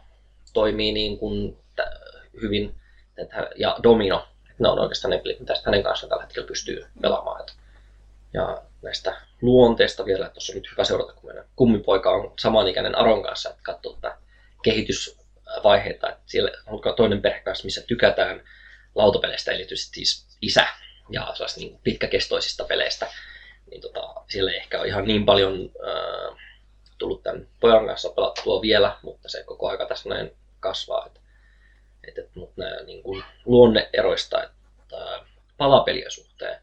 toimii niin kuin, t- hyvin, että, ja Domino, että ne on oikeastaan ne pelit, mitä hänen kanssaan tällä hetkellä pystyy pelaamaan. Että ja näistä luonteista vielä, että tuossa on nyt hyvä seurata, kun meidän kummipoika on samanikäinen Aron kanssa, että katsoo tätä kehitysvaiheita. Että siellä on toinen perhe kanssa, missä tykätään lautapeleistä, eli siis isä ja niin pitkäkestoisista peleistä. Niin tota, siellä ei ehkä ole ihan niin paljon äh, tullut tämän pojan kanssa pelattua vielä, mutta se koko aika tässä näin kasvaa. Että, että, mutta nämä niin kuin luonneeroista, että palapelien suhteen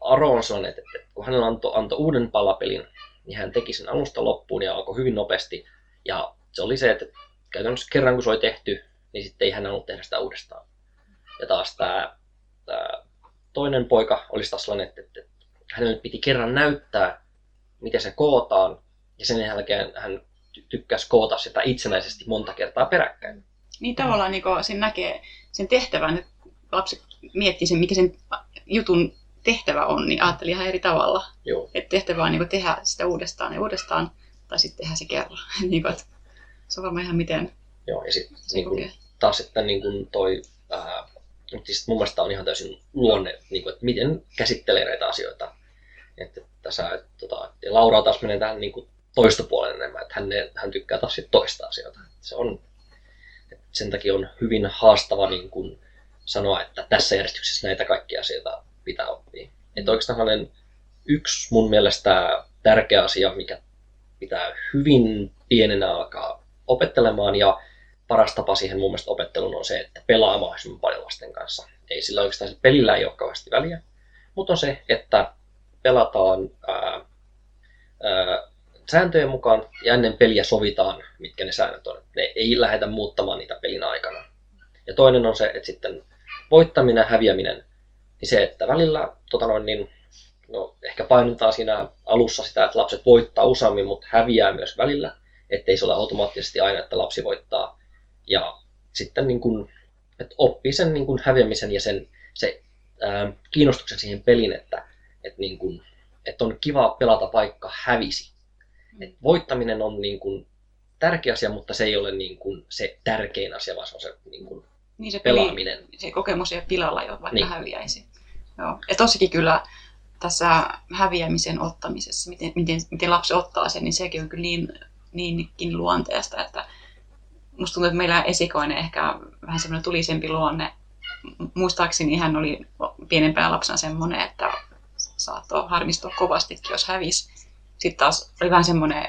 Aro on sellainen, että, että kun hänellä antoi, antoi uuden palapelin, niin hän teki sen alusta loppuun ja alkoi hyvin nopeasti. Ja se oli se, että käytännössä kerran kun se oli tehty, niin sitten ei hän halunnut tehdä sitä uudestaan. Ja taas tämä, tämä toinen poika olisi taas sellainen, että, että hänelle piti kerran näyttää, miten se kootaan, ja sen jälkeen hän tykkäsi koota sitä itsenäisesti monta kertaa peräkkäin. Niin tavallaan niin siinä näkee sen tehtävän, että lapsi miettii sen, mikä sen jutun tehtävä on, niin ajattelin ihan eri tavalla. Joo. Että tehtävä on niin tehdä sitä uudestaan ja uudestaan, tai sitten tehdä se kerran. niin kuin, että se on varmaan ihan miten Joo, ja sitten niin kuin, taas sitten niin kuin toi, ää, siis mun mielestä on ihan täysin luonne, niin kuin, että miten käsittelee näitä asioita. Että tässä, että, tota, ja Laura taas menee tähän niin kuin toistopuolen enemmän, että hän, hän tykkää taas sit toista asioita. Se on, että sen takia on hyvin haastava niin kuin sanoa, että tässä järjestyksessä näitä kaikkia asioita pitää oppia. Että oikeastaan yksi mun mielestä tärkeä asia, mikä pitää hyvin pienenä alkaa opettelemaan ja paras tapa siihen mun mielestä opetteluun on se, että pelaa mahdollisimman paljon lasten kanssa. Ei sillä oikeastaan pelillä ei ole kauheasti väliä, mutta on se, että pelataan ää, ää, sääntöjen mukaan ja ennen peliä sovitaan, mitkä ne säännöt on. Ne ei lähdetä muuttamaan niitä pelin aikana. Ja toinen on se, että sitten voittaminen ja häviäminen niin se, että välillä tota noin, niin, no, ehkä painotetaan siinä alussa sitä, että lapset voittaa useammin, mutta häviää myös välillä, ettei se ole automaattisesti aina, että lapsi voittaa. Ja sitten niin kun, että oppii sen niin kun häviämisen ja sen se, ää, kiinnostuksen siihen peliin, että, että, niin kun, että on kiva pelata vaikka hävisi. Et voittaminen on niin kun, tärkeä asia, mutta se ei ole niin kun, se tärkein asia, vaan se on se niin kun, niin se pelaaminen. Peli, se kokemus ei pilalla jo, vaikka niin. häviäisi. Joo. Ja tossakin kyllä tässä häviämisen ottamisessa, miten, miten, miten lapsi ottaa sen, niin sekin on kyllä niin, niinkin luonteesta, että musta tuntuu, että meillä esikoinen ehkä vähän semmoinen tulisempi luonne. Muistaakseni hän oli pienempää lapsena semmoinen, että saattoi harmistua kovastikin, jos hävisi. Sitten taas oli vähän semmoinen,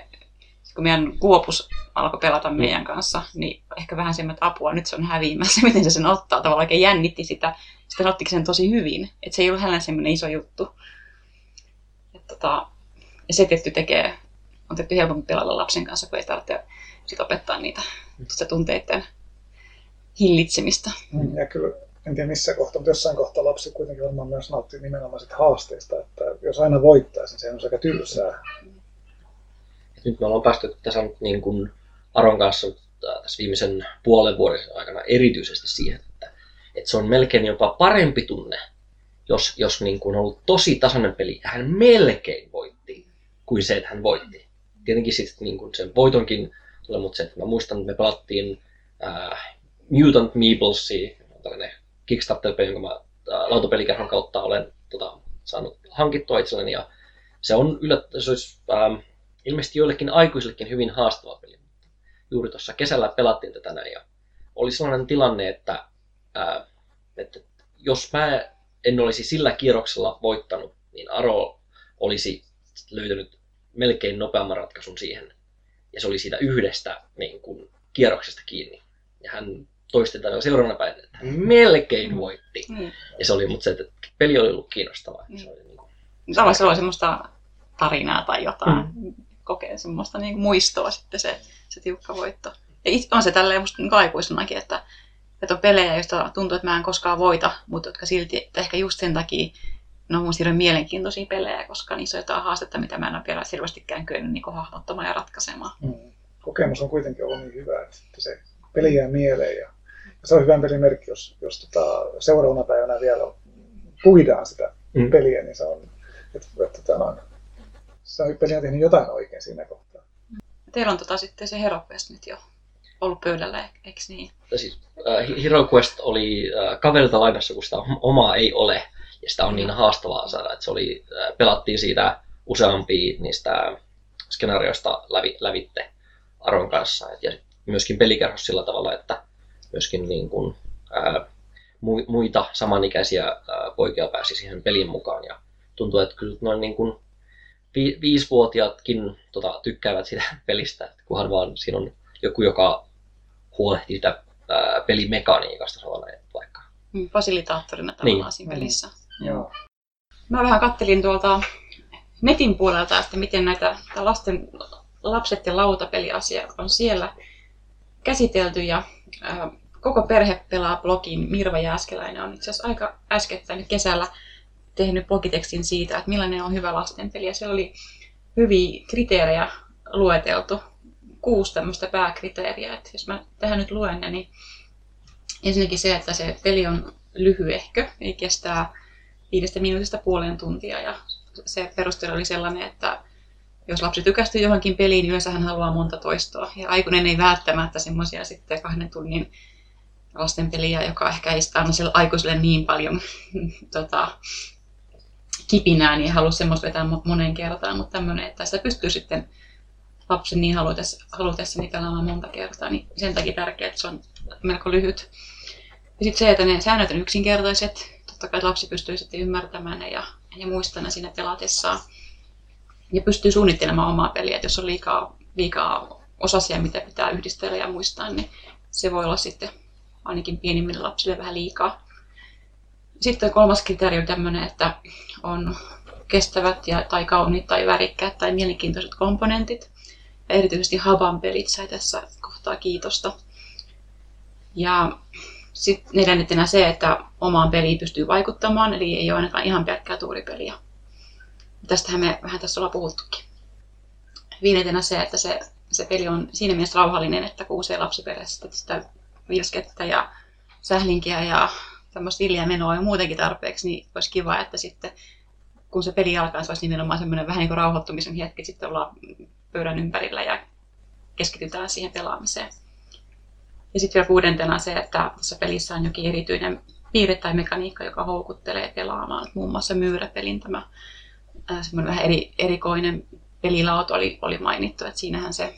kun meidän kuopus alkoi pelata meidän kanssa, niin ehkä vähän semmoinen, että apua, nyt se on häviämässä, miten se sen ottaa. Tavallaan oikein jännitti sitä. Sitten ottikin sen tosi hyvin. Että se ei ollut hänellä semmoinen iso juttu. Et tota, ja se tietty tekee, on tietty helpompi pelata lapsen kanssa, kun ei tarvitse sit opettaa niitä sitä tunteiden hillitsemistä. Mm, ja kyllä, en tiedä missä kohtaa, mutta jossain kohtaa lapsi kuitenkin varmaan myös nauttii nimenomaan sit haasteista, että jos aina voittaa, niin se on aika tylsää. Nyt me ollaan päästy tässä niin kuin Aron kanssa äh, tässä viimeisen puolen vuoden aikana erityisesti siihen, että, että se on melkein jopa parempi tunne, jos, jos niin kuin on ollut tosi tasainen peli ja hän melkein voitti, kuin se, että hän voitti. Tietenkin sitten niin kuin sen voitonkin mutta se, että mä muistan, että me pelattiin äh, Mutant Meeplesia, tällainen Kickstarter-peli, jonka mä äh, lautapelikerhon kautta olen tota, saanut hankittua itselleni. Ja se on yllät, se olisi, ähm, ilmeisesti joillekin aikuisillekin hyvin haastava peli. Juuri tuossa kesällä pelattiin tätä näin ja oli sellainen tilanne, että, äh, että jos mä en olisi sillä kierroksella voittanut, niin Aro olisi löytänyt melkein nopeamman ratkaisun siihen. Ja se oli siitä yhdestä niin kuin, kierroksesta kiinni. Ja hän toisti tätä seuraavana päivänä, että hän melkein voitti. Mm. Ja se oli, mutta se, että peli oli ollut kiinnostavaa. Mm. Se oli, niin kuin, Tavallaan se oli semmoista tarinaa tai jotain. Mm. Kokee semmoista niin kuin muistoa sitten se, se tiukka voitto. Ja itse, on se tälleen musta niin aikuisenakin, että, että on pelejä, joista tuntuu, että mä en koskaan voita, mutta jotka silti, että ehkä just sen takia ne on mun hirveän mielenkiintoisia pelejä, koska niissä on jotain haastetta, mitä mä en ole vielä selvästikään kyennyt niin hahmottamaan ja ratkaisemaan. Mm. Kokemus on kuitenkin ollut niin hyvä, että se peli jää mieleen ja se on hyvä pelimerkki, jos, jos tota, seuraavana päivänä vielä puidaan sitä mm. peliä, niin se on, että, että tämä on, se on peli on tehnyt jotain oikein siinä kohtaa. Teillä on tota, sitten se HeroQuest nyt jo ollut pöydällä, eikö niin? Siis, äh, HeroQuest oli äh, kaverilta lainassa, kun sitä omaa ei ole ja sitä on niin haastavaa saada, että se oli, äh, pelattiin siitä useampia niistä skenaarioista lävi, lävitte Aron kanssa. ja myöskin pelikerhos sillä tavalla, että myöskin niin kuin, ää, muita samanikäisiä ää, poikia pääsi siihen pelin mukaan. Ja tuntuu, että kyllä noin niin kuin vi, viisivuotiaatkin tota, tykkäävät sitä pelistä, että kunhan vaan siinä on joku, joka huolehtii sitä ää, pelimekaniikasta, vaikka. Mm, fasilitaattorina tavallaan niin. siinä pelissä. Joo. Mä vähän kattelin tuolta netin puolelta, että miten näitä lasten, lapset ja lautapeliasia on siellä käsitelty ja ää, koko perhe pelaa blogin. Mirva Jääskeläinen on itse asiassa aika äskettäin kesällä tehnyt blogitekstin siitä, että millainen on hyvä lastenpeli. Ja siellä oli hyviä kriteerejä lueteltu, kuusi tämmöistä pääkriteeriä. Että jos mä tähän nyt luen niin ensinnäkin se, että se peli on lyhyehkö, ei kestää viidestä minuutista puoleen tuntia ja se perustelu oli sellainen, että jos lapsi tykästyy johonkin peliin, yleensä hän haluaa monta toistoa. Ja aikuinen ei välttämättä semmoisia sitten kahden tunnin lasten peliä, joka ehkä ei anna sille aikuiselle niin paljon tota, kipinää, niin halua semmoista vetää moneen kertaan, mutta tämmöinen, että sitä pystyy sitten lapsen niin halutessa, halutessa niin pelaamaan monta kertaa, niin sen takia tärkeää, että se on melko lyhyt. Ja sitten se, että ne säännöt on yksinkertaiset, totta kai lapsi pystyy sitten ymmärtämään ne ja, ja muistamaan ne siinä pelatessaan. Ja pystyy suunnittelemaan omaa peliä, että jos on liikaa, liikaa osasia, mitä pitää yhdistellä ja muistaa, niin se voi olla sitten ainakin pienimmille lapsille vähän liikaa. Sitten kolmas kriteeri on tämmöinen, että on kestävät ja, tai kauniit tai värikkäät tai mielenkiintoiset komponentit. Ja erityisesti Haban pelit sai tässä kohtaa kiitosta. Ja sitten neljännetenä se, että omaan peliin pystyy vaikuttamaan, eli ei ole ainakaan ihan pelkkää tuuripeliä. Tästähän me vähän tässä ollaan puhuttukin. Viidentenä se, että se, se peli on siinä mielessä rauhallinen, että kun usein lapsiperheessä sitä vilskettä ja sählinkiä ja tämmöistä villiä menoa ja muutenkin tarpeeksi, niin olisi kiva, että sitten kun se peli alkaa, se olisi nimenomaan semmoinen vähän niin kuin rauhoittumisen hetki, sitten ollaan pöydän ympärillä ja keskitytään siihen pelaamiseen. Ja sitten vielä kuudentena se, että tässä pelissä on jokin erityinen piirre tai mekaniikka, joka houkuttelee pelaamaan. Muun muassa myyräpelin tämä semmoinen vähän eri, erikoinen pelilauto oli, oli mainittu, että siinähän se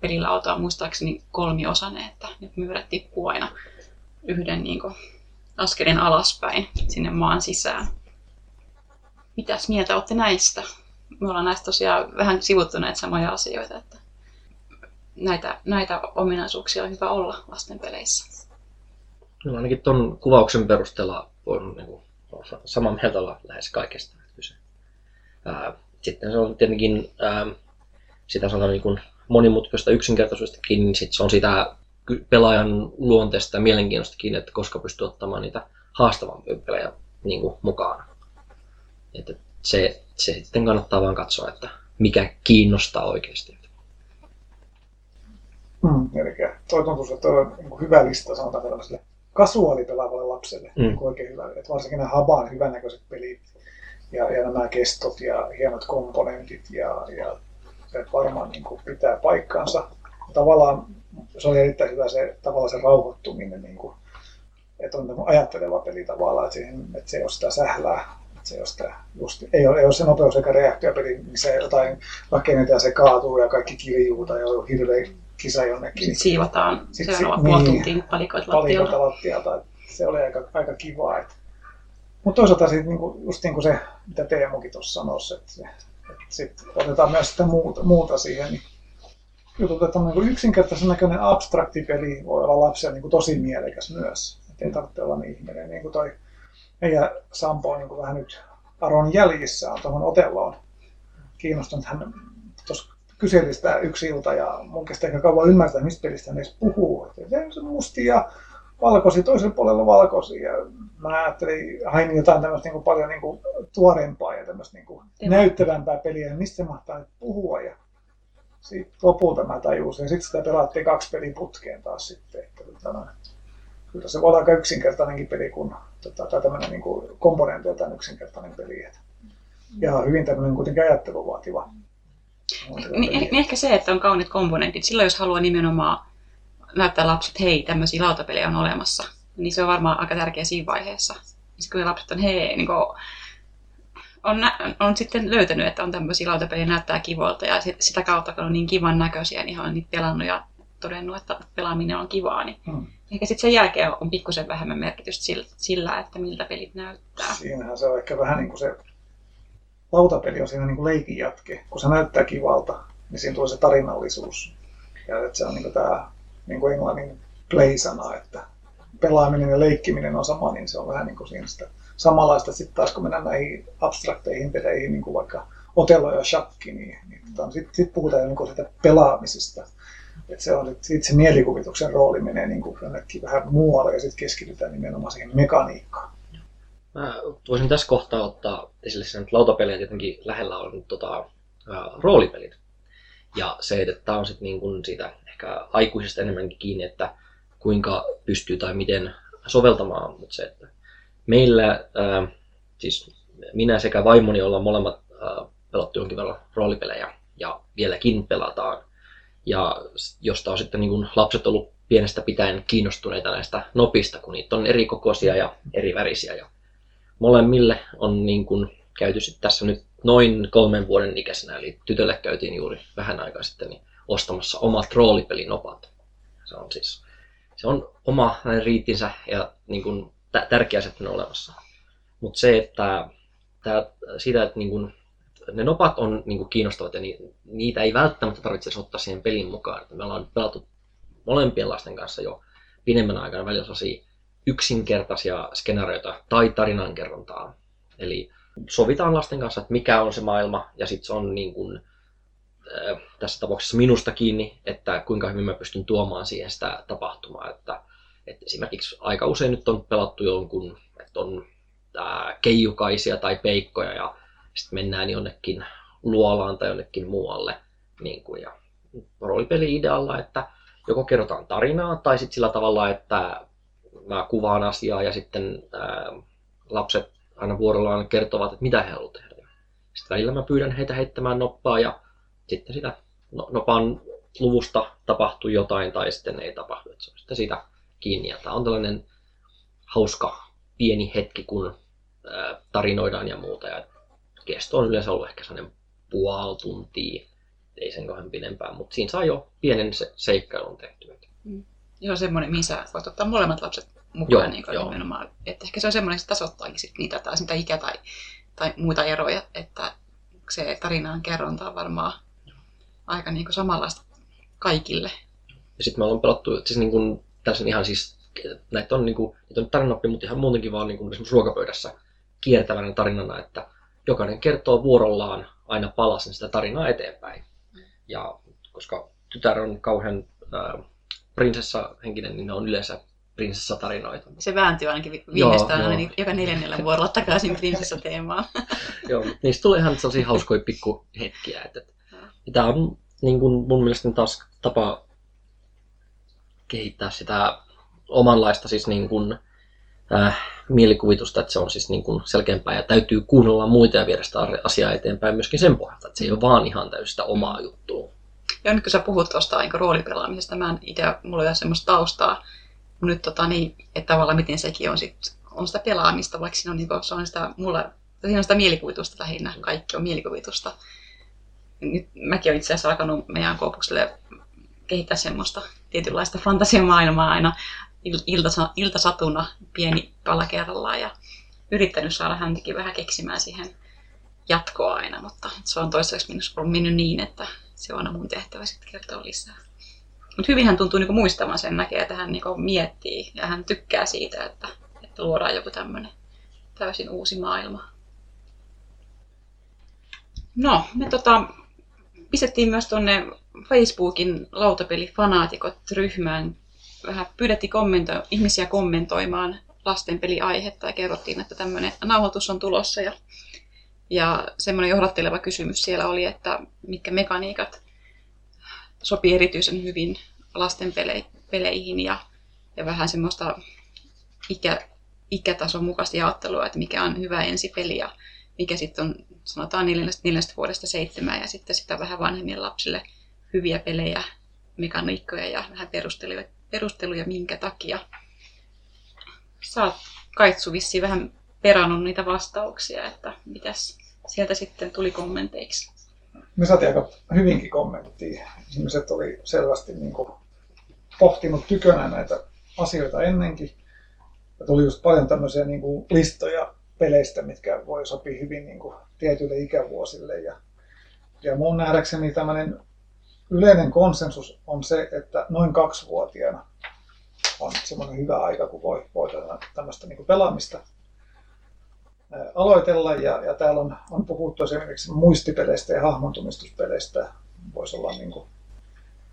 pelilauta on muistaakseni kolmiosainen, että ne myyrät tippuu aina yhden niin kuin, askelin alaspäin sinne maan sisään. Mitäs mieltä olette näistä? Me ollaan näistä tosiaan vähän sivuttu näitä samoja asioita, että näitä, näitä ominaisuuksia on hyvä olla lasten peleissä. No ainakin tuon kuvauksen perusteella on niin kuin, samaa mieltä olla lähes kaikesta kyse. sitten se on tietenkin ää, sitä sanotaan niin monimutkaista yksinkertaisuudestakin, niin sit se on sitä pelaajan luonteesta ja mielenkiinnostakin, että koska pystyy ottamaan niitä haastavampia pelejä niin kuin mukaan. Että se, se sitten kannattaa vaan katsoa, että mikä kiinnostaa oikeasti. Mm, eli toi tuntuu, että toi on niin hyvä lista sanotaan tällaiselle kasuaalipelaavalle lapselle. Mm. Niin oikein hyvä. Että varsinkin nämä Haban hyvännäköiset pelit ja, ja nämä kestot ja hienot komponentit ja, ja että varmaan niin kuin pitää paikkaansa. Tavallaan se oli erittäin hyvä se, tavallaan se rauhoittuminen, niin kuin, että on ajatteleva peli tavallaan, että, siihen, että se ei ole sitä sählää, että se ei ole, sitä, just, ei ole, ei ole se nopeus eikä reaktiopeli, missä jotain rakennetaan ja se kaatuu ja kaikki kirjuu tai on hirveä kisa jonnekin. Sitten siivotaan Sitten niin, puoli tuntia palikoita lattialta. lattialta. Se oli aika, aika kiva. Että. Mutta toisaalta sit, niinku, just niin kuin se, mitä Teemukin tuossa sanoi, että, se, että sit otetaan myös sitä muuta, muuta siihen, niin jutut, että on niin yksinkertaisen näköinen abstrakti peli voi olla lapselle niin kuin tosi mielekäs myös. Että ei tarvitse olla niin ihminen. Niin kuin toi meidän Sampo on niin kuin vähän nyt Aron jäljissä on tuohon Otelloon kiinnostunut. Hän tuossa kyseli sitä yksi ilta ja mun kesti aika kauan ymmärtää, mistä pelistä hän edes puhuu. Että se mustia ja valkoisia, toisella puolella valkoisia. Mä ajattelin, hain jotain tämmöistä niin kuin paljon niin kuin tuoreempaa ja tämmöistä niin kuin näyttävämpää peliä, mistä se mahtaa nyt puhua. Ja sitten lopulta mä tajusin. Sitten sitä pelattiin kaksi pelin putkeen taas sitten. Että, tota, kyllä se voi olla aika yksinkertainenkin peli, kun, tota, tai tämmöinen niin komponentiltaan yksinkertainen peli. Että, ja hyvin tämmöinen kuitenkin ajattelu vaativa. Niin, niin ehkä se, että on kauniit komponentit. Silloin jos haluaa nimenomaan näyttää lapset, hei, tämmöisiä lautapelejä on olemassa, niin se on varmaan aika tärkeä siinä vaiheessa. Sitten kun lapset on, hei, niin kuin, on, nä- on sitten löytänyt, että on tämmöisiä lautapelejä näyttää kivolta ja sit, sitä kautta, kun on niin kivan näköisiä, niin on niitä pelannut ja todennut, että pelaaminen on kivaa, niin hmm. ehkä sitten sen jälkeen on pikkusen vähemmän merkitystä sillä, sillä, että miltä pelit näyttää. Siinähän se on ehkä vähän niin kuin se lautapeli on siinä niin kuin leikin jatke. Kun se näyttää kivalta, niin siinä tulee se tarinallisuus. Ja että se on niin kuin tämä niin kuin englannin play-sana, että pelaaminen ja leikkiminen on sama, niin se on vähän niin kuin siinä sitä samanlaista sitten taas kun mennään näihin abstrakteihin peleihin, niin kuin vaikka Otello ja Shakki, niin, niin tota, sitten sit puhutaan niin sitä pelaamisesta. Et se on sit se mielikuvituksen rooli menee niin kuin vähän muualle ja sitten keskitytään nimenomaan siihen mekaniikkaan. Mä voisin tässä kohtaa ottaa esille sen, että lautapelejä tietenkin lähellä on tota, ää, roolipelit. Ja se, että tämä on sitten niin kuin siitä ehkä aikuisesta enemmänkin kiinni, että kuinka pystyy tai miten soveltamaan, mutta se, että meillä, äh, siis minä sekä vaimoni ollaan molemmat äh, pelattu jonkin verran roolipelejä ja vieläkin pelataan. Ja josta on sitten niin lapset ollut pienestä pitäen kiinnostuneita näistä nopista, kun niitä on eri kokoisia ja eri värisiä. Ja molemmille on niin kuin käyty tässä nyt noin kolmen vuoden ikäisenä, eli tytölle käytiin juuri vähän aikaa sitten niin ostamassa omat roolipelinopat. Se on siis se on oma riittinsä ja niin kuin tärkeä se, on olemassa. Mutta se, että tää, siitä, että niin kun, ne nopat on niin kiinnostavat ja ni, niitä ei välttämättä tarvitse ottaa siihen pelin mukaan. Me ollaan pelattu molempien lasten kanssa jo pidemmän aikana välillä yksinkertaisia skenaarioita tai tarinankerrontaa. Eli sovitaan lasten kanssa, että mikä on se maailma, ja sitten se on niin kun, äh, tässä tapauksessa minusta kiinni, että kuinka hyvin mä pystyn tuomaan siihen sitä tapahtumaa. Että et esimerkiksi aika usein nyt on pelattu jonkun, että on ää, keijukaisia tai peikkoja ja sitten mennään jonnekin luolaan tai jonnekin muualle. Niin kuin, ja roolipeli-idealla, että joko kerrotaan tarinaa tai sitten sillä tavalla, että mä kuvaan asiaa ja sitten ää, lapset aina vuorollaan kertovat, että mitä he haluavat tehdä. Sitten välillä mä pyydän heitä heittämään noppaa ja sitten sitä no, nopan luvusta tapahtuu jotain tai sitten ei tapahdu. Että se on sitten sitä kiinni. Ja tämä on tällainen hauska pieni hetki, kun tarinoidaan ja muuta. Ja kesto on yleensä ollut ehkä sellainen puoli tuntia. ei sen kohden pidempään, mutta siinä saa jo pienen se, seikkailun tehtyä. Mm. Joo, semmoinen, missä voit ottaa molemmat lapset mukaan joo, niin joo. nimenomaan. Että ehkä se on semmoinen, että se tasoittaakin sit niitä taas niitä ikä- tai, tai muita eroja, että se tarinaan kerronta on varmaan aika niin kuin samanlaista kaikille. Ja sitten me ollaan pelattu, siis niin kuin, tässä ihan siis, näitä on, niin kuin, näitä on tarinoppi, mutta ihan muutenkin vaan niin kuin esimerkiksi ruokapöydässä kiertävänä tarinana, että jokainen kertoo vuorollaan aina palasen sitä tarinaa eteenpäin. Ja koska tytär on kauhean prinsessa-henkinen, niin ne on yleensä prinsessatarinoita. Se vääntyy ainakin viimeistään aina niin joka neljännellä vuorolla takaisin prinsessateemaan. joo, niistä tulee ihan sellaisia hauskoja pikkuhetkiä. Että, että, tämä on niin kuin mun mielestä taas tapa kehittää sitä omanlaista siis niin kuin, äh, mielikuvitusta, että se on siis niin kuin selkeämpää ja täytyy kuunnella muita ja viedä sitä asiaa eteenpäin myöskin sen pohjalta, että se ei ole vaan ihan täysin omaa juttua. Ja nyt kun sä puhut tuosta niin roolipelaamisesta, mä en itse, mulla ei ole semmoista taustaa, nyt tota, niin, että tavallaan miten sekin on, sit, on sitä pelaamista, vaikka siinä on, niin kuin, se on sitä, mulla, siinä on sitä mielikuvitusta lähinnä, kaikki on mielikuvitusta. Nyt mäkin olen itse asiassa alkanut meidän koopukselle kehittää semmoista tietynlaista fantasiamaailmaa aina ilta, iltasatuna pieni pala kerrallaan ja yrittänyt saada häntäkin vähän keksimään siihen jatkoa aina, mutta se on toistaiseksi mennyt niin, että se on mun tehtävä sitten kertoa lisää. Mutta hyvin hän tuntuu niinku muistamaan sen näkee, että hän niinku miettii ja hän tykkää siitä, että, että luodaan joku tämmöinen täysin uusi maailma. No, me tota, pistettiin myös tuonne Facebookin lautapelifanaatikot-ryhmään. Vähän pyydettiin kommento- ihmisiä kommentoimaan lastenpeliaihetta ja kerrottiin, että tämmöinen nauhoitus on tulossa. Ja, ja semmoinen johdatteleva kysymys siellä oli, että mitkä mekaniikat sopii erityisen hyvin lasten peleihin ja, ja vähän semmoista ikä, ikätason mukaista jaottelua, että mikä on hyvä ensipeli ja mikä sitten on sanotaan neljästä, vuodesta seitsemään ja sitten sitä vähän vanhemmille lapsille hyviä pelejä, mekaniikkoja ja vähän perusteluja, perusteluja minkä takia. Sä oot Kaitsu vissiin vähän perannut niitä vastauksia, että mitäs sieltä sitten tuli kommenteiksi me saatiin aika hyvinkin kommenttia. Ihmiset oli selvästi niin kuin pohtinut tykönä näitä asioita ennenkin. Ja tuli just paljon tämmöisiä niin kuin listoja peleistä, mitkä voi sopia hyvin niin kuin tietyille ikävuosille. Ja, ja mun nähdäkseni tämmöinen yleinen konsensus on se, että noin kaksivuotiaana on semmoinen hyvä aika, kun voi, voi tämmöistä niin pelaamista aloitella. Ja, ja täällä on, on puhuttu esimerkiksi muistipeleistä ja hahmontumistuspeleistä. Voisi olla niin kuin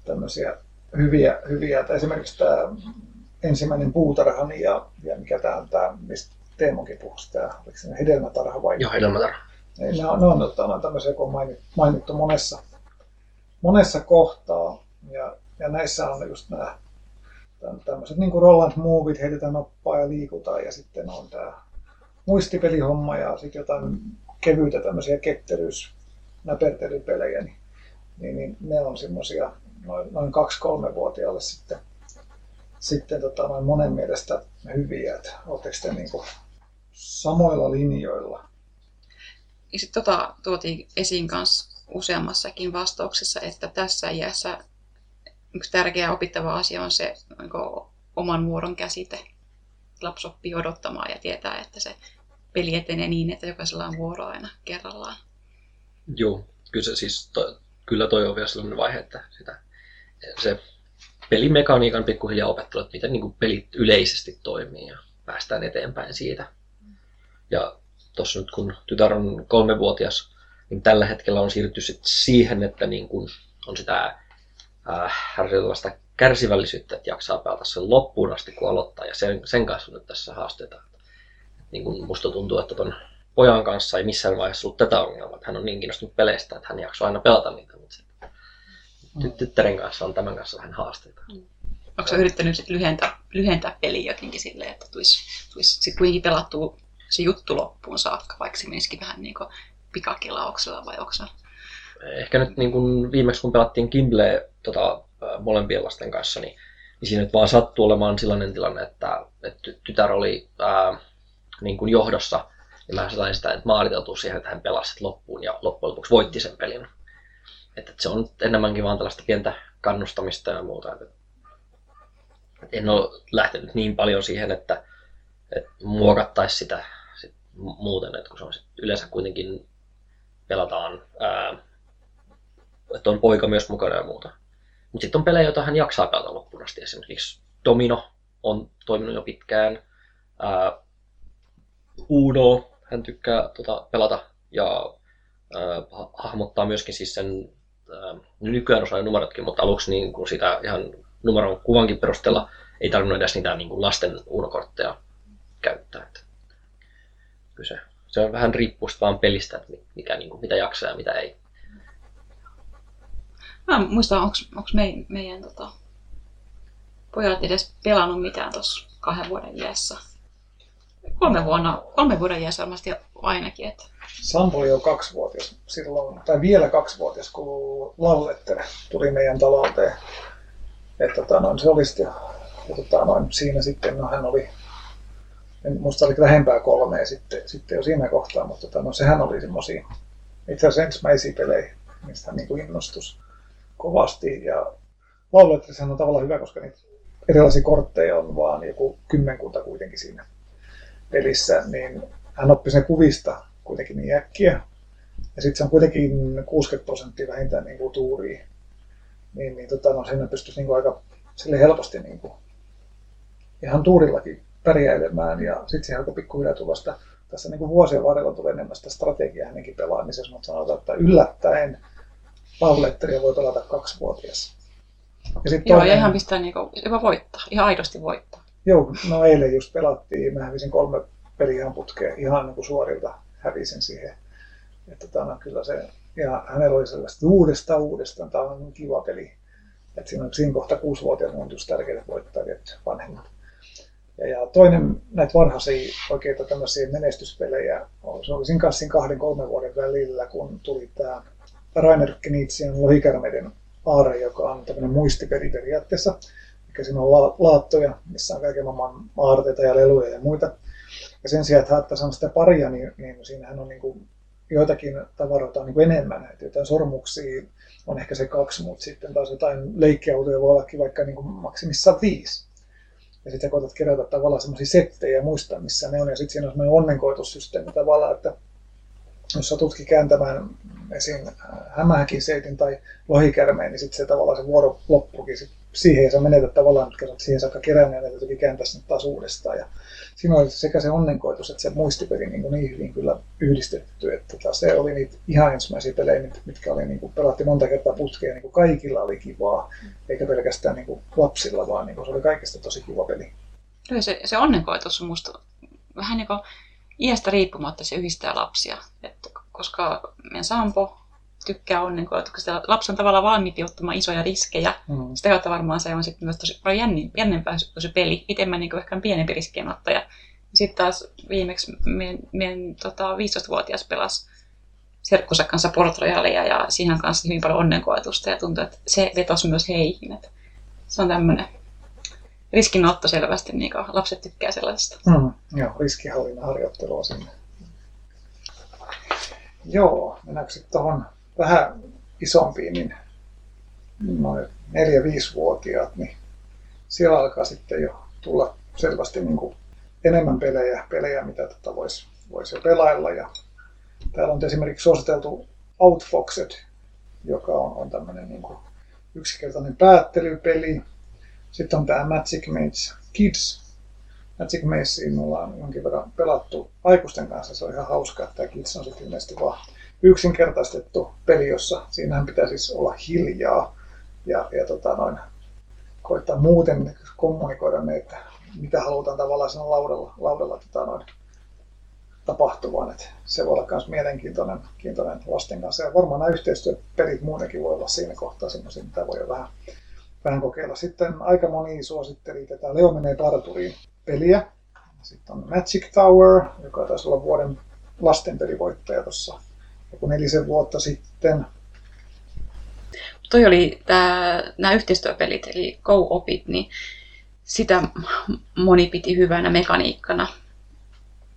tämmöisiä hyviä, hyviä. Että esimerkiksi tämä ensimmäinen puutarhani ja, ja mikä tämä on tämä, mistä Teemokin puhui, tämä, oliko se hedelmätarha vai? Joo, hedelmätarha. Niin, ne on, ne on, ne on tämmöisiä, kun on mainittu, mainittu monessa, monessa kohtaa. Ja, ja näissä on just nämä tämmöiset niin kuin Roland Movit, heitetään noppaa ja liikutaan ja sitten on tämä muistipelihomma ja sitten jotain kevyitä tämmöisiä ketteryys näpertelypelejä, niin, niin, niin ne on semmoisia noin, noin 2-3-vuotiaalle sitten, sitten tota, noin monen mielestä hyviä. Että oletteko te niin kuin samoilla linjoilla? Ja sitten tota, tuotiin esiin kanssa useammassakin vastauksessa, että tässä iässä yksi tärkeä opittava asia on se niin oman vuoron käsite. Lapsi oppii odottamaan ja tietää, että se peli etenee niin, että jokaisella on vuoro aina kerrallaan. Joo, kyllä, se siis to, kyllä toi on vielä sellainen vaihe, että sitä, se pelimekaniikan pikkuhiljaa opettelu, että miten niin kuin pelit yleisesti toimii ja päästään eteenpäin siitä. Ja tuossa nyt kun tytär on kolmevuotias, niin tällä hetkellä on siirrytty sit siihen, että niin kuin on sitä äh, kärsivällisyyttä, että jaksaa pelata sen loppuun asti, kun aloittaa. Ja sen, sen kanssa on nyt tässä haasteita niin kuin musta tuntuu, että ton pojan kanssa ei missään vaiheessa ollut tätä ongelmaa, hän on niin kiinnostunut peleistä, että hän jaksaa aina pelata niitä, mutta mm. tyttären kanssa on tämän kanssa vähän haasteita. Mm. Onko yrittänyt sit lyhentää, lyhentää peliä jotenkin silleen, että tulisi, tulisi sit kuitenkin pelattua se juttu loppuun saakka, vaikka se menisikin vähän niin kuin pikakilauksella vai onko Ehkä nyt niin kuin viimeksi kun pelattiin Kimble tota, molempien lasten kanssa, niin, niin siinä nyt vaan sattuu olemaan sellainen tilanne, että, että tytär oli ää, niin kuin johdossa, niin mä sain sitä että maaliteltua siihen, että hän pelasi loppuun ja loppujen lopuksi voitti sen pelin. että se on enemmänkin vaan tällaista pientä kannustamista ja muuta. Että en ole lähtenyt niin paljon siihen, että, että muokattaisi sitä sit muuten, että kun se on sit yleensä kuitenkin pelataan, ää, että on poika myös mukana ja muuta. Mutta sitten on pelejä, joita hän jaksaa pelata loppuun asti. Esimerkiksi Domino on toiminut jo pitkään. Ää, Uno hän tykkää tota, pelata ja ää, hahmottaa myöskin siis sen, ää, nykyään osaa numerotkin, mutta aluksi niin kun sitä ihan numeron kuvankin perusteella ei tarvinnut edes niitä niin kuin lasten unokortteja käyttää. Kyse. Se on vähän riippuu vaan pelistä, että mikä, niin kuin, mitä jaksaa ja mitä ei. Mä muistan, onko me, meidän tota, pojat edes pelannut mitään tuossa kahden vuoden iässä. Kolme, vuonna, kolme vuoden iässä varmasti ainakin. Että... Sampo oli jo kaksivuotias silloin, tai vielä kaksivuotias, kun Lalletter tuli meidän talouteen. Että tota, no, se oli sitten tota, noin, siinä sitten, no hän oli, en muista oli lähempää kolmea sitten, sitten jo siinä kohtaa, mutta tota, no, sehän oli semmoisia itse asiassa ensimmäisiä pelejä, mistä hän niin kuin innostus kovasti. Ja Lauletrishän on tavallaan hyvä, koska niitä erilaisia kortteja on vaan joku kymmenkunta kuitenkin siinä pelissä, niin hän oppi sen kuvista kuitenkin niin äkkiä. Ja sitten se on kuitenkin 60 prosenttia vähintään niin kuin tuuria. Niin, niin tota, no, siinä pystyisi niin kuin aika sille helposti niin kuin ihan tuurillakin pärjäilemään ja sitten siihen alkoi pikkuhiljaa tulla sitä, tässä niin kuin vuosien varrella tulee enemmän sitä strategiaa hänenkin pelaamisessa, mutta sanotaan, että yllättäen Pavletteria voi pelata kaksivuotias. Ja sit Joo, toinen... ja ihan pistää niin kuin, jopa voittaa, ihan aidosti voittaa. Joo, no eilen just pelattiin, mä hävisin kolme peliä putkeen, ihan niin kuin suorilta hävisin siihen. Että tämä on kyllä se, ja hänellä oli sellaista uudestaan uudestaan, tämä on niin kiva peli. Että siinä, siinä kohta kuusivuotiaat on just tärkeää voittaa vanhemmat. Ja, ja toinen näitä varhaisia oikeita tämmöisiä menestyspelejä, se oli siinä kanssa kahden kolmen vuoden välillä, kun tuli tämä Rainer Knitsian Lohikärmeiden aare, joka on tämmöinen muistipeli periaatteessa. Eli siinä on la- laattoja, missä on kaiken maailman aarteita ja leluja ja muita. Ja sen sijaan, että haettaisiin sitä paria, niin, niin siinähän on niin kuin joitakin tavaroita on niin kuin enemmän. Että jotain sormuksia on ehkä se kaksi, mutta sitten taas jotain leikkiautoja voi ollakin vaikka niin kuin maksimissaan viisi ja sitten koetat kerätä tavallaan semmoisia settejä ja muistaa, missä ne on. Ja sitten siinä on semmoinen onnenkoitussysteemi tavallaan, että jos sä tutki kääntämään esim. hämähäkin seitin tai lohikärmeen, niin sitten se tavallaan se vuoro loppuukin sit siihen ja sä menetät tavallaan, että siihen saakka kerännyt ja ne kääntää sen taas uudestaan. Ja siinä oli sekä se onnenkoitus että se muistipeli niin, niin hyvin kyllä yhdistetty, että tota, se oli niitä ihan ensimmäisiä pelejä, mitkä oli, niin kuin, pelattiin monta kertaa putkeen, niin kuin kaikilla oli kivaa, eikä pelkästään niin kuin lapsilla, vaan niin kuin, se oli kaikista tosi kiva peli. Se, se onnenkoitus on musta vähän niin kuin iästä riippumatta se yhdistää lapsia, että, koska meidän Sampo tykkää onnenkoetuksesta. Lapsi on tavallaan valmiimpi ottamaan isoja riskejä. Mm. Sitä kautta varmaan se on sitten myös tosi paljon jännin, jännempää se peli. Itse mä niin ehkä pienempi riskienottaja. Sitten taas viimeksi meidän, meidän tota, 15-vuotias pelasi serkkunsa kanssa Port ja siihen kanssa hyvin paljon onnenkoetusta ja tuntuu, että se vetosi myös heihin. Että se on tämmöinen riskinotto selvästi, niin kuin lapset tykkää sellaisesta. Mm, joo, riskihallinnan harjoittelua sinne. Joo, mennäänkö sitten tuohon vähän isompiin, niin noin 4-5-vuotiaat, niin siellä alkaa sitten jo tulla selvästi niin kuin enemmän pelejä, pelejä mitä tätä voisi vois jo pelailla. Ja täällä on esimerkiksi suositeltu Outfoxed, joka on, on tämmöinen niin kuin yksinkertainen päättelypeli. Sitten on tämä Magic Maze Kids. Magic Mazea me ollaan jonkin verran pelattu aikuisten kanssa, se on ihan hauskaa, että tämä Kids on sitten ilmeisesti vaan yksinkertaistettu peli, jossa siinähän pitää siis olla hiljaa ja, ja tota noin, koittaa muuten kommunikoida ne, että mitä halutaan tavallaan siinä laudalla, laudalla tota noin, tapahtuvan. Että se voi olla myös mielenkiintoinen kiintoinen lasten kanssa. Ja varmaan nämä yhteistyöpelit muutenkin voi olla siinä kohtaa semmoisia, mitä voi vähän, vähän kokeilla. Sitten aika moni suositteli tätä Leo menee parturiin peliä. Sitten on Magic Tower, joka taisi olla vuoden lastenpelivoittaja tuossa joku nelisen vuotta sitten. Toi oli tää, nämä yhteistyöpelit, eli Go-opit, niin sitä moni piti hyvänä mekaniikkana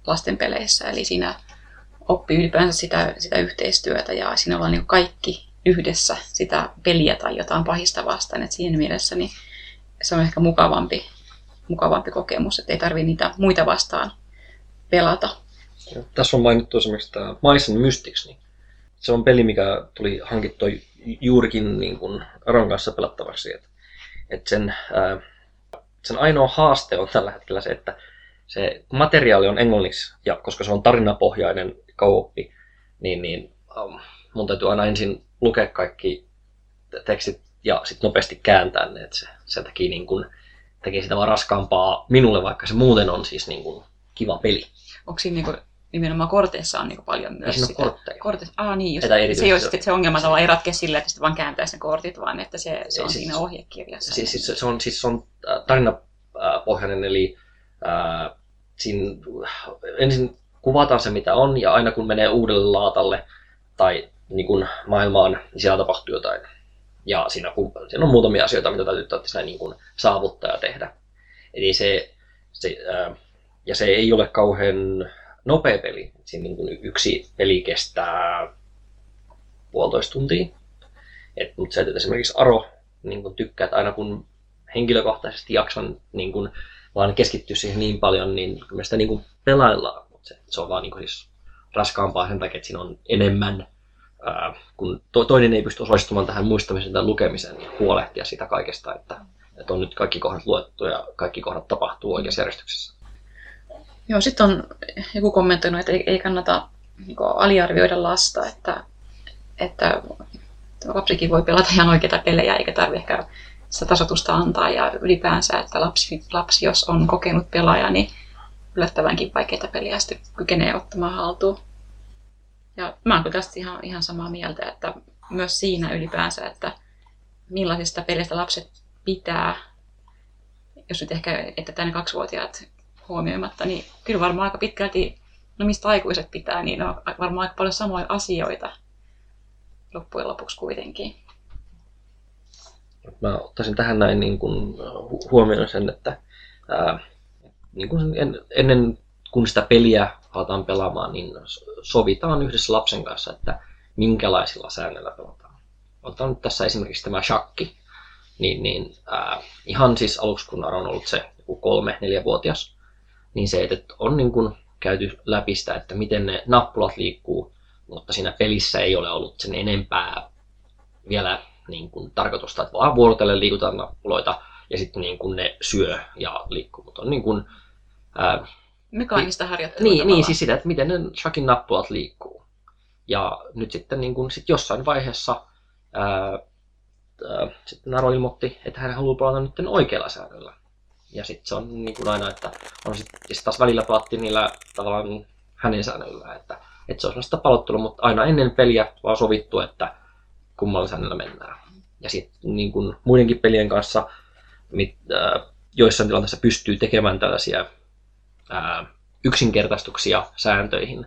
lasten peleissä. Eli siinä oppi ylipäänsä sitä, sitä yhteistyötä ja siinä ollaan niin kaikki yhdessä sitä peliä tai jotain pahista vastaan. Et siinä mielessä niin se on ehkä mukavampi, mukavampi kokemus, että ei tarvitse niitä muita vastaan pelata. Tässä on mainittu esimerkiksi tämä Mice Mystics, niin se on peli, mikä tuli hankittua juurikin niin kuin Aron kanssa pelattavaksi. Et, et sen, ää, sen ainoa haaste on tällä hetkellä se, että se materiaali on englanniksi, ja koska se on tarinapohjainen kauppi, niin, niin um, mun täytyy aina ensin lukea kaikki tekstit ja sitten nopeasti kääntää ne, että se, se teki, niin kun, teki sitä vaan raskaampaa minulle, vaikka se muuten on siis niin kun, kiva peli. Onko siinä niin nimenomaan korteissa on niin paljon myös sitä. kortteja. Korteissa, ah, niin, just, se, ei ole, että se ongelma tavallaan ei ratkea sillä, että sitten vaan kääntää sen kortit, vaan että se, se on siis, siinä ohjekirjassa. Siis, siis, se on, siis se on äh, tarinapohjainen, eli äh, siinä ensin kuvataan se mitä on, ja aina kun menee uudelle laatalle tai niin kuin maailmaan, niin siellä tapahtuu jotain. Ja siinä, siinä on muutamia asioita, mitä täytyy siinä niin kuin saavuttaa ja tehdä. Eli se, se ää, ja se ei ole kauhean nopea peli. Siinä niin yksi peli kestää puolitoista tuntia. Et, mutta se, että esimerkiksi Aro niin kuin tykkää, että aina kun henkilökohtaisesti jaksan niin kuin, vaan keskittyä siihen niin paljon, niin me sitä niin kuin pelaillaan. Mutta se, se on vaan niin kuin, siis raskaampaa sen takia, että siinä on enemmän ää, kun to, toinen ei pysty osallistumaan tähän muistamiseen tai lukemiseen, niin huolehtia sitä kaikesta, että, että on nyt kaikki kohdat luettu ja kaikki kohdat tapahtuu oikeassa järjestyksessä. Joo, sitten on joku kommentoinut, että ei, ei kannata niin aliarvioida lasta, että, että lapsikin voi pelata ihan oikeita pelejä, eikä tarvitse ehkä sitä tasotusta antaa. Ja ylipäänsä, että lapsi, lapsi jos on kokenut pelaaja, niin yllättävänkin vaikeita peliä sitten kykenee ottamaan haltuun. Ja mä oon tästä ihan, ihan samaa mieltä, että myös siinä ylipäänsä, että millaisista peleistä lapset pitää, jos nyt ehkä, että tänne kaksivuotiaat huomioimatta, niin kyllä varmaan aika pitkälti, no mistä aikuiset pitää, niin on varmaan aika paljon samoja asioita loppujen lopuksi kuitenkin. Mä ottaisin tähän näin niin kuin huomioon sen, että ää, niin kuin en, ennen kun sitä peliä aletaan pelaamaan, niin sovitaan yhdessä lapsen kanssa, että minkälaisilla säännöillä pelataan. Otetaan nyt tässä esimerkiksi tämä shakki. Niin, niin ää, ihan siis aluksi, kun on ollut se joku kolme, neljävuotias, niin se, että on niin kuin käyty läpi sitä, että miten ne nappulat liikkuu, mutta siinä pelissä ei ole ollut sen enempää vielä niin kuin tarkoitusta, että vaan vuorotellen liikutaan nappuloita ja sitten niin kuin ne syö ja liikkuu. Mutta on niin kuin, ää, Mekaanista harjoittelua niin, niin, siis sitä, että miten ne shakin nappulat liikkuu. Ja nyt sitten niin kuin, sit jossain vaiheessa ää, ää, sitten Naro ilmoitti, että hän haluaa pelata nyt oikealla säännöllä. Ja sitten se on niin kuin aina, että on sitten sit taas välillä pelattiin niillä tavallaan hänen säännöillä, että, että se on sellaista palottelua, mutta aina ennen peliä vaan sovittu, että kummalla säännöllä mennään. Ja sitten niin kuin muidenkin pelien kanssa, mit, äh, joissain tilanteissa pystyy tekemään tällaisia ää, yksinkertaistuksia sääntöihin,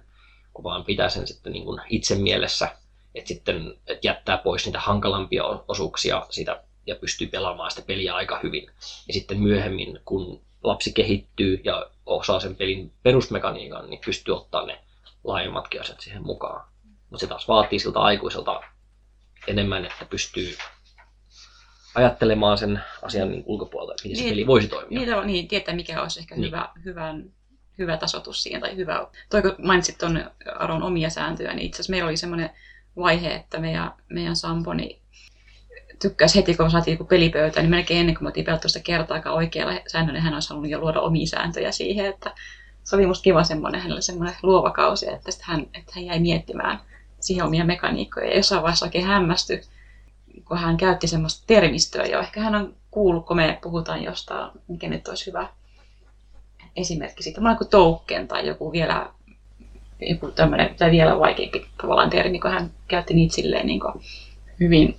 kun vaan pitää sen sitten niin kuin itse mielessä, että sitten että jättää pois niitä hankalampia osuuksia siitä ja pystyy pelaamaan sitä peliä aika hyvin. Ja sitten myöhemmin, kun lapsi kehittyy ja osaa sen pelin perusmekaniikan, niin pystyy ottaa ne laajemmatkin asiat siihen mukaan. Mutta se taas vaatii siltä aikuiselta enemmän, että pystyy ajattelemaan sen asian niin ulkopuolelta, että miten niin, se peli voisi toimia. Niin, niin tietää mikä olisi ehkä niin. hyvä, hyvän, hyvä tasotus siihen tai hyvä. Toi kun mainitsit tuon Aron omia sääntöjä, niin itse asiassa meillä oli semmoinen vaihe, että meidän, meidän Samponi tykkäsi heti, kun me saatiin joku pelipöytä, niin melkein ennen kuin me oltiin pelattu sitä kertaakaan oikealla säännöllä, hän olisi halunnut jo luoda omia sääntöjä siihen, että se oli musta kiva semmoinen, hänellä semmoinen luova kausi, että, hän, että hän jäi miettimään siihen omia mekaniikkoja ja jossain vaiheessa oikein hämmästyi, kun hän käytti semmoista termistöä jo. Ehkä hän on kuullut, kun me puhutaan jostain, mikä nyt olisi hyvä esimerkki siitä. Mä kuin token tai joku vielä joku tämmöinen, tai vielä vaikeampi tavallaan termi, kun hän käytti niitä silleen niin kuin hyvin,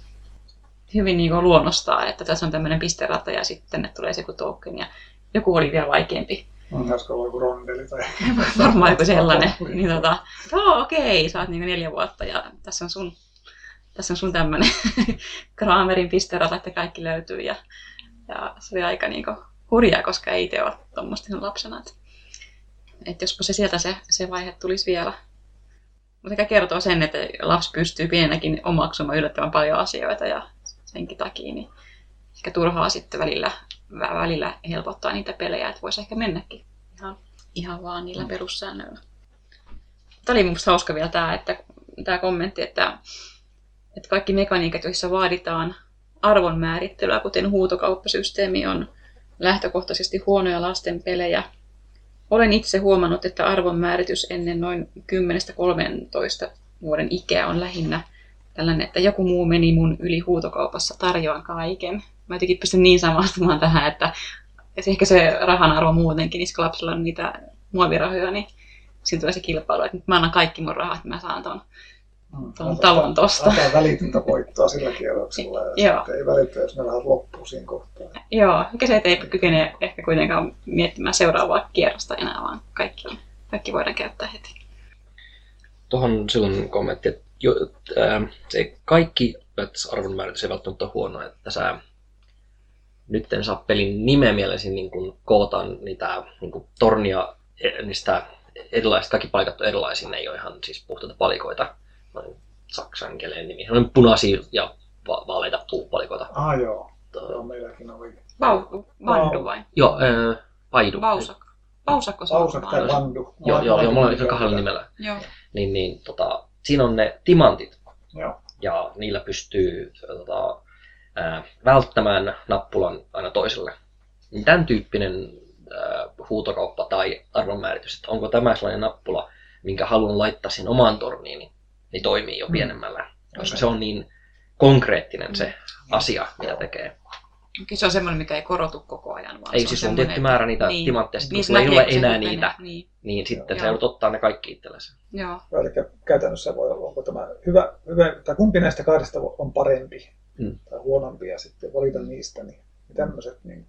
hyvin niin kuin luonnostaa, että tässä on tämmöinen pisterata ja sitten tänne tulee se joku token ja joku oli vielä vaikeampi. On tässä ollut joku rondeli tai... Varmaan joku sellainen. niin tota, joo okei, sä oot niin neljä vuotta ja tässä on sun tässä on sun tämmönen Kramerin pisterata, että kaikki löytyy. Ja, ja se oli aika niinku hurjaa, koska ei itse ole tuommoista lapsena. Että, että jospa se sieltä se, se vaihe tulisi vielä. sekä kertoo sen, että lapsi pystyy pienenäkin omaksumaan yllättävän paljon asioita ja senkin takia niin ehkä turhaa sitten välillä, välillä helpottaa niitä pelejä, että voisi ehkä mennäkin ihan, ihan vaan niillä perussäännöillä. Tämä oli minusta hauska vielä tämä, että, tämä kommentti, että, että kaikki mekaniikat, joissa vaaditaan arvon määrittelyä, kuten huutokauppasysteemi, on lähtökohtaisesti huonoja lasten pelejä. Olen itse huomannut, että arvon määritys ennen noin 10-13 vuoden ikää on lähinnä tällainen, että joku muu meni mun yli huutokaupassa, tarjoan kaiken. Mä jotenkin pystyn niin samastumaan tähän, että ehkä se rahan arvo muutenkin, niin lapsilla on niitä muovirahoja, niin siinä tulee se kilpailu, että nyt mä annan kaikki mun rahat, että mä saan ton, mm, ton talon tosta. Antaa välitöntä voittoa sillä kierroksella ja ei välitä, jos ne rahat loppuu siinä kohtaa. Joo, mikä se, ei kykene ehkä kuitenkaan miettimään seuraavaa kierrosta enää, vaan kaikki, on, kaikki voidaan käyttää heti. Tuohon silloin kommentti, että jo, äh, se kaikki arvonmääritys ei välttämättä ole huono, että sä nyt en saa pelin nimeä mielesi niin kun kootaan niitä niin kun tornia e, niistä erilaiset, kaikki paikat on erilaisia, ne ei ole ihan siis puhtaita palikoita. Noin saksan keleen nimi. On punaisia ja va- vaaleita puupalikoita. Ah joo, joo meilläkin oli. Vau, vandu vai? Joo, äh, vaidu. Vausak. Vausakko se Vausak tai vandu. Joo, joo, joo, mulla on kahdella nimellä. Joo. Niin, niin tota, siinä on ne timantit. Joo. Ja niillä pystyy tota, ää, välttämään nappulan aina toiselle. Niin tämän tyyppinen huutokauppa tai arvonmääritys, että onko tämä sellainen nappula, minkä haluan laittaa sen omaan torniin, niin, niin toimii jo mm. pienemmällä. Koska se on niin konkreettinen se asia, mitä tekee. Okei, se on semmoinen, mikä ei korotu koko ajan. Vaan ei, se siis on tietty määrä niitä niin, timantteja, sitten niin, kun ei ole enää niitä, niin, niin sitten se joudut ottaa ne kaikki itsellesi. Joo. Eli käytännössä voi olla, onko tämä hyvä, hyvä tai kumpi näistä kahdesta on parempi hmm. tai huonompi ja sitten valita niistä, niin tämmöiset niin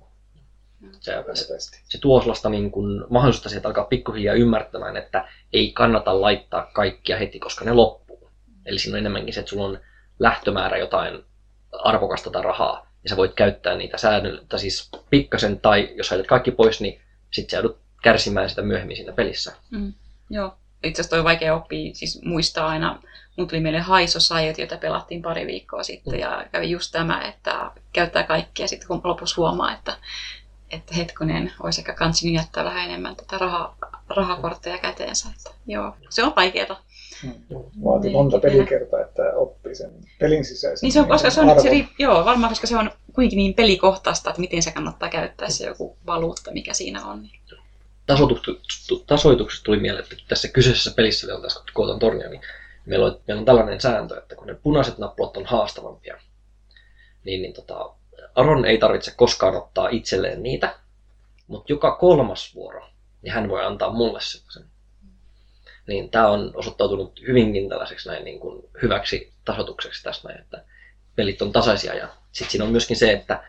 se, se, se tuo sellaista niin kuin mahdollisuutta sieltä alkaa pikkuhiljaa ymmärtämään, että ei kannata laittaa kaikkia heti, koska ne loppuu. Eli siinä on enemmänkin se, että sulla on lähtömäärä jotain arvokasta tai rahaa, ja sä voit käyttää niitä säännöllä, tai siis pikkasen, tai jos sä kaikki pois, niin sit sä joudut kärsimään sitä myöhemmin siinä pelissä. Mm, joo. Itse asiassa toi vaikea oppia, siis muistaa aina, mun tuli meille High Society, jota pelattiin pari viikkoa sitten, mm. ja kävi just tämä, että käyttää kaikkia, sitten kun lopussa huomaa, että että hetkonen, olisi ehkä kansi jättää vähän enemmän tätä raha, rahakortteja käteensä. Että, joo, se on vaikeaa. Hmm. Vaatii monta pelikertaa, että oppii sen pelin sisäisen niin se on, koska se on, se, joo, varmaan koska se on kuitenkin niin pelikohtaista, että miten se kannattaa käyttää se joku valuutta, mikä siinä on. Niin. Tasoituksesta tuli mieleen, että tässä kyseisessä pelissä, tässä kootan tornia, niin meillä on, meillä on tällainen sääntö, että kun ne punaiset nappulat on haastavampia, niin, niin tota, Aron ei tarvitse koskaan ottaa itselleen niitä, mutta joka kolmas vuoro, niin hän voi antaa mulle sen. Niin tämä on osoittautunut hyvinkin tällaiseksi näin niin kuin hyväksi tasotukseksi tässä näin, että pelit on tasaisia ja sitten siinä on myöskin se, että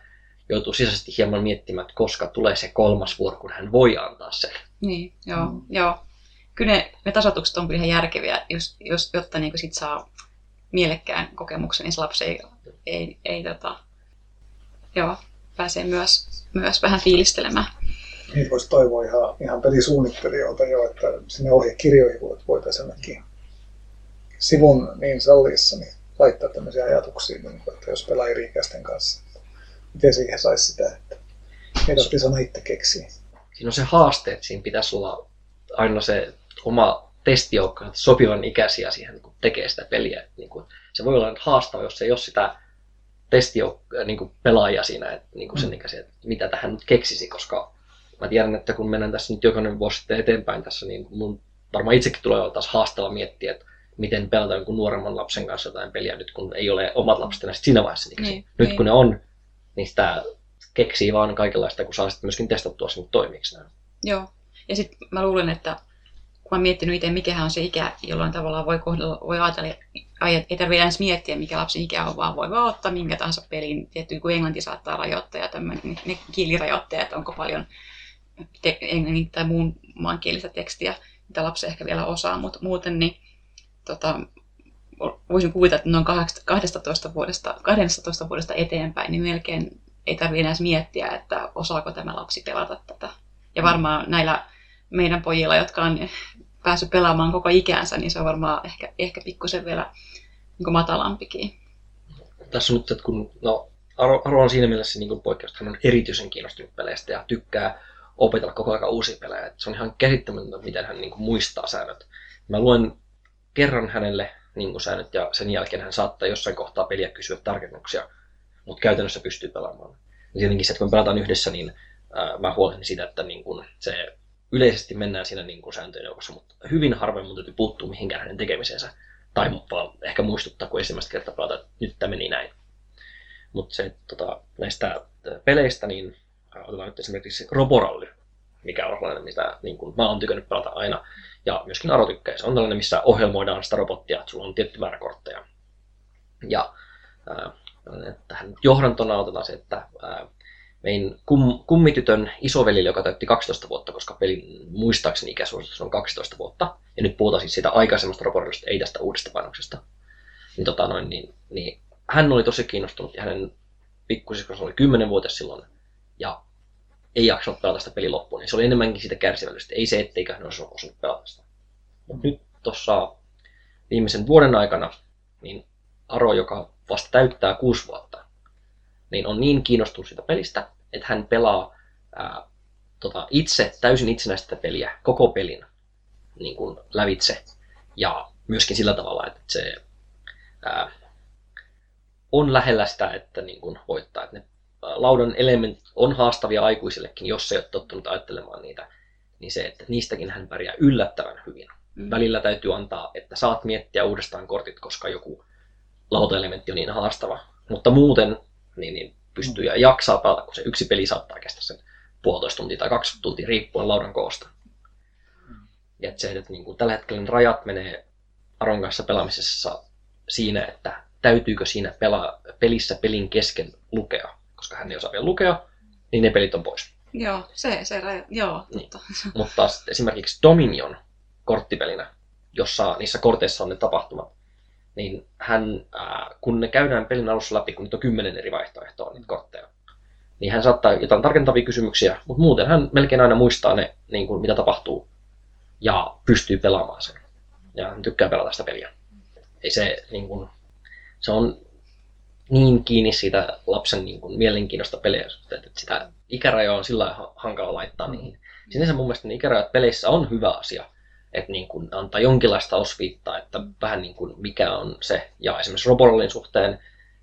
joutuu sisäisesti hieman miettimään, että koska tulee se kolmas vuoro, kun hän voi antaa sen. Niin, joo, mm. joo. Kyllä ne, ne tasotukset on kyllä ihan järkeviä, jos, jos, jotta niin sit saa mielekkään kokemuksen, niin se lapsi ei, ei, ei tota, joo, pääsee myös, myös vähän fiilistelemään. Niitä voisi toivoa ihan, ihan pelisuunnittelijoilta jo, että sinne ohjekirjoihin voitaisiin ainakin sivun niin salliessa niin laittaa tämmöisiä ajatuksia, niin, että jos pelaa eri ikäisten kanssa, miten siihen saisi sitä, että heidän pitäisi aina itse keksiä. Siinä on se haaste, että siinä pitäisi olla aina se oma testijoukko sopivan ikäisiä siihen, kun tekee sitä peliä. Niin kuin, se voi olla haastava, jos ei ole sitä testi äh, niin pelaajia siinä, että, niin kuin sen mm. ikäisiä, että mitä tähän nyt keksisi, koska mä tiedän, että kun mennään tässä nyt jokainen vuosi sitten eteenpäin tässä, niin mun varmaan itsekin tulee olla taas haastava miettiä, että miten pelata jonkun nuoremman lapsen kanssa jotain peliä nyt, kun ei ole omat lapset enää siinä vaiheessa niin, Niin, nyt niin. kun ne on, niin sitä keksii vaan kaikenlaista, kun saa sitten myöskin testattua sen toimiksi nämä. Joo, ja sitten mä luulen, että kun mä miettinyt itse, mikä on se ikä, jolloin tavallaan voi, kohdella, voi ajatella, ei tarvitse edes miettiä, mikä lapsen ikä on, vaan voi vaan ottaa minkä tahansa pelin. Tietty, kun englanti saattaa rajoittaa ja tämmöinen, niin ne kielirajoitteet, onko paljon te- englannin tai muun maankielistä tekstiä, mitä lapsi ehkä vielä osaa, mutta muuten niin tota, voisin kuvitella, että noin 12 vuodesta, 12 vuodesta eteenpäin, niin melkein ei tarvitse enää miettiä, että osaako tämä lapsi pelata tätä. Ja varmaan näillä meidän pojilla, jotka on päässyt pelaamaan koko ikänsä, niin se on varmaan ehkä, ehkä pikkusen vielä niin matalampikin. Tässä on nyt, että kun, no, Aro, Aro on siinä mielessä niin poikkeus, että hän on erityisen kiinnostunut peleistä ja tykkää opetella koko ajan uusia pelejä. Se on ihan käsittämätöntä, miten hän niin kuin, muistaa säännöt. Mä luen kerran hänelle niin kuin, ja sen jälkeen hän saattaa jossain kohtaa peliä kysyä tarkennuksia, mutta käytännössä pystyy pelaamaan. Ja tietenkin se, että kun pelataan yhdessä, niin ää, mä huolehdin siitä, että niin kuin, se yleisesti mennään siinä niin kuin sääntöjen joukossa, mutta hyvin harvoin mun täytyy puuttua mihinkään hänen tekemisensä. Tai vaan ehkä muistuttaa, kun ensimmäistä kertaa pelata, että nyt tämä meni näin. Mutta se, tota, näistä peleistä, niin otetaan nyt esimerkiksi Roboralli, mikä on sellainen, mitä niin kuin, mä oon tykännyt pelata aina. Ja myöskin Aro tykkää. Se on tällainen, missä ohjelmoidaan sitä robottia, että sulla on tietty määrä kortteja. Ja äh, tähän johdantona otetaan se, että äh, mein kum, kummitytön isoveli, joka täytti 12 vuotta, koska pelin muistaakseni ikäsuositus on 12 vuotta, ja nyt puhutaan siis siitä aikaisemmasta raportista, ei tästä uudesta painoksesta, niin, tota noin, niin, niin hän oli tosi kiinnostunut, ja hänen pikkusiskonsa oli 10 vuotta silloin, ja ei jaksanut pelata sitä peli loppuun, niin se oli enemmänkin siitä kärsivällisyydestä, ei se, etteikö hän olisi osannut pelata sitä. Mutta nyt tuossa viimeisen vuoden aikana, niin Aro, joka vasta täyttää kuusi vuotta, niin on niin kiinnostunut siitä pelistä, että hän pelaa ää, tota, itse täysin itsenäistä peliä, koko pelin niin kuin lävitse. Ja myöskin sillä tavalla, että se ää, on lähellä sitä, että niin kuin voittaa. Että ne laudan elementit on haastavia aikuisillekin, jos ei ole tottunut ajattelemaan niitä, niin se, että niistäkin hän pärjää yllättävän hyvin. Mm. Välillä täytyy antaa, että saat miettiä uudestaan kortit, koska joku lautaelementti on niin haastava. Mutta muuten niin, niin pystyy ja jaksaa pelata, kun se yksi peli saattaa kestää sen puolitoista tuntia tai kaksi tuntia riippuen laudan koosta. Ja että se, että niin kuin tällä hetkellä rajat menee Aron kanssa pelaamisessa siinä, että täytyykö siinä pela, pelissä pelin kesken lukea. Koska hän ei osaa vielä lukea, niin ne pelit on pois. Joo, se, se joo, niin. Mutta esimerkiksi Dominion korttipelinä, jossa niissä korteissa on ne tapahtumat, niin hän, ää, kun ne käydään pelin alussa läpi, kun niitä on kymmenen eri vaihtoehtoa niitä kortteja, niin hän saattaa jotain tarkentavia kysymyksiä, mutta muuten hän melkein aina muistaa ne, niin kuin, mitä tapahtuu, ja pystyy pelaamaan sen. Ja hän tykkää pelata sitä peliä. Ei se, niin kuin, se on niin kiinni siitä lapsen niin kuin, mielenkiinnosta pelejä, että sitä ikärajoa on sillä hankala laittaa niihin. Sinänsä mun mielestä ne ikärajat peleissä on hyvä asia, että niin kuin antaa jonkinlaista osviittaa, että vähän niin kuin mikä on se. Ja esimerkiksi Roborallin suhteen,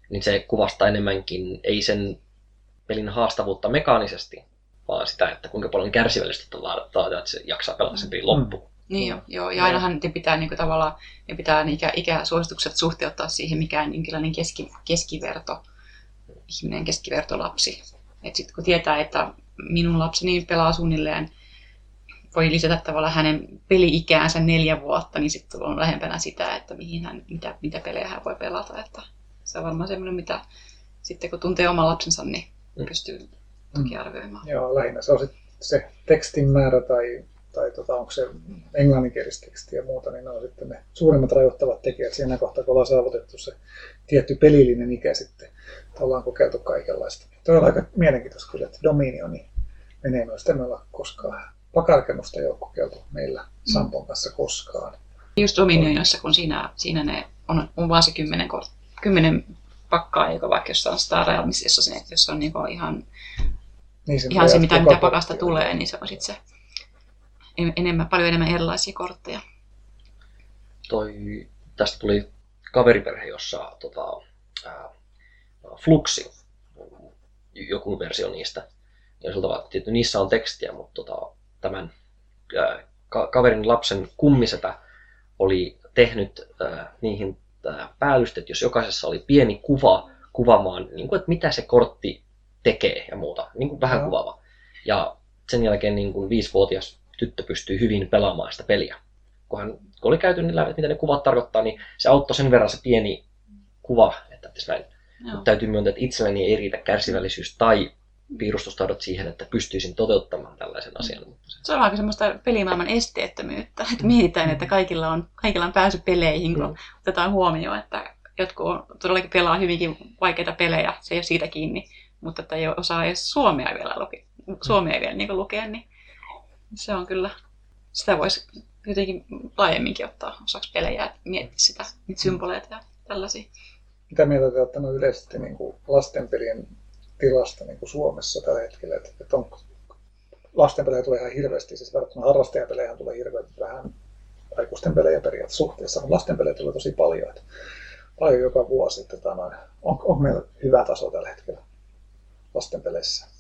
niin se kuvastaa enemmänkin ei sen pelin haastavuutta mekaanisesti, vaan sitä, että kuinka paljon kärsivällisyyttä laadata, että se jaksaa pelata sen pelin loppuun. Niin jo, joo, ja ainahan ne pitää niin kuin, tavallaan ne pitää ikä, ikäsuositukset suhteuttaa siihen, mikä on jonkinlainen keski, keskiverto, ihminen keskivertolapsi. Et sit kun tietää, että minun lapseni pelaa suunnilleen voi lisätä tavallaan hänen peli-ikäänsä neljä vuotta, niin sitten on lähempänä sitä, että mihin hän, mitä, mitä pelejä hän voi pelata. Että se on varmaan semmoinen, mitä sitten kun tuntee oman lapsensa, niin mm. pystyy toki mm. arvioimaan. Joo, lähinnä se on sit se tekstin määrä tai, tai tota, onko se englanninkielistä tekstiä ja muuta, niin ne on sitten ne suurimmat rajoittavat tekijät siinä kohtaa, kun ollaan saavutettu se tietty pelillinen ikä sitten. Ollaan kokeiltu kaikenlaista. Tuo on aika mielenkiintoista kyllä, että Dominioni menee noista, emme olla koskaan pakarakennusta ei ole kokeiltu meillä. Sampon kanssa koskaan. Just Dominionissa, kun siinä, siinä ne on, on vaan se kymmenen, kymmenen pakkaa, eikä vaikka jossain Star Realms, jossa, se, jossa on niinku ihan, niin se, ihan se, mitä, mitä pakasta tulee, niin se on sitten se enemmän, paljon enemmän erilaisia kortteja. Toi, tästä tuli kaveriperhe, jossa tota, ää, Fluxi, joku versio niistä. Ja että niissä on tekstiä, mutta tota, tämän kaverin lapsen kummisetä oli tehnyt niihin päällystet, jos jokaisessa oli pieni kuva kuvaamaan, niin kuin, että mitä se kortti tekee ja muuta, niin kuin vähän no. kuvaava. Ja sen jälkeen niin kuin viisivuotias tyttö pystyy hyvin pelaamaan sitä peliä. Kun, hän, kun oli käyty niillä, mitä ne kuvat tarkoittaa, niin se auttoi sen verran se pieni kuva, että näin. Mutta täytyy myöntää, että itselleni ei riitä kärsivällisyys tai piirustustaidot siihen, että pystyisin toteuttamaan tällaisen asian. Se on aika semmoista pelimaailman esteettömyyttä, että mietitään, että kaikilla on, kaikilla on pääsy peleihin, kun mm. otetaan huomioon, että jotkut on, todellakin pelaa hyvinkin vaikeita pelejä, se ei ole siitä kiinni, mutta että ei osaa edes suomea vielä, luke, suomea vielä niin lukea, niin se on kyllä, sitä voisi jotenkin laajemminkin ottaa osaksi pelejä, että miettiä sitä, niitä symboleita ja tällaisia. Mitä mieltä te olette yleisesti niin kuin lastenpelien tilasta niin kuin Suomessa tällä hetkellä? Että, että on, lastenpelejä tulee ihan hirveästi, siis verrattuna harrastajapelejä tulee hirveän vähän aikuisten pelejä periaatteessa suhteessa, mutta lastenpelejä tulee tosi paljon. Että paljon joka vuosi. Että, tota noin, on, on meillä hyvä taso tällä hetkellä lastenpeleissä?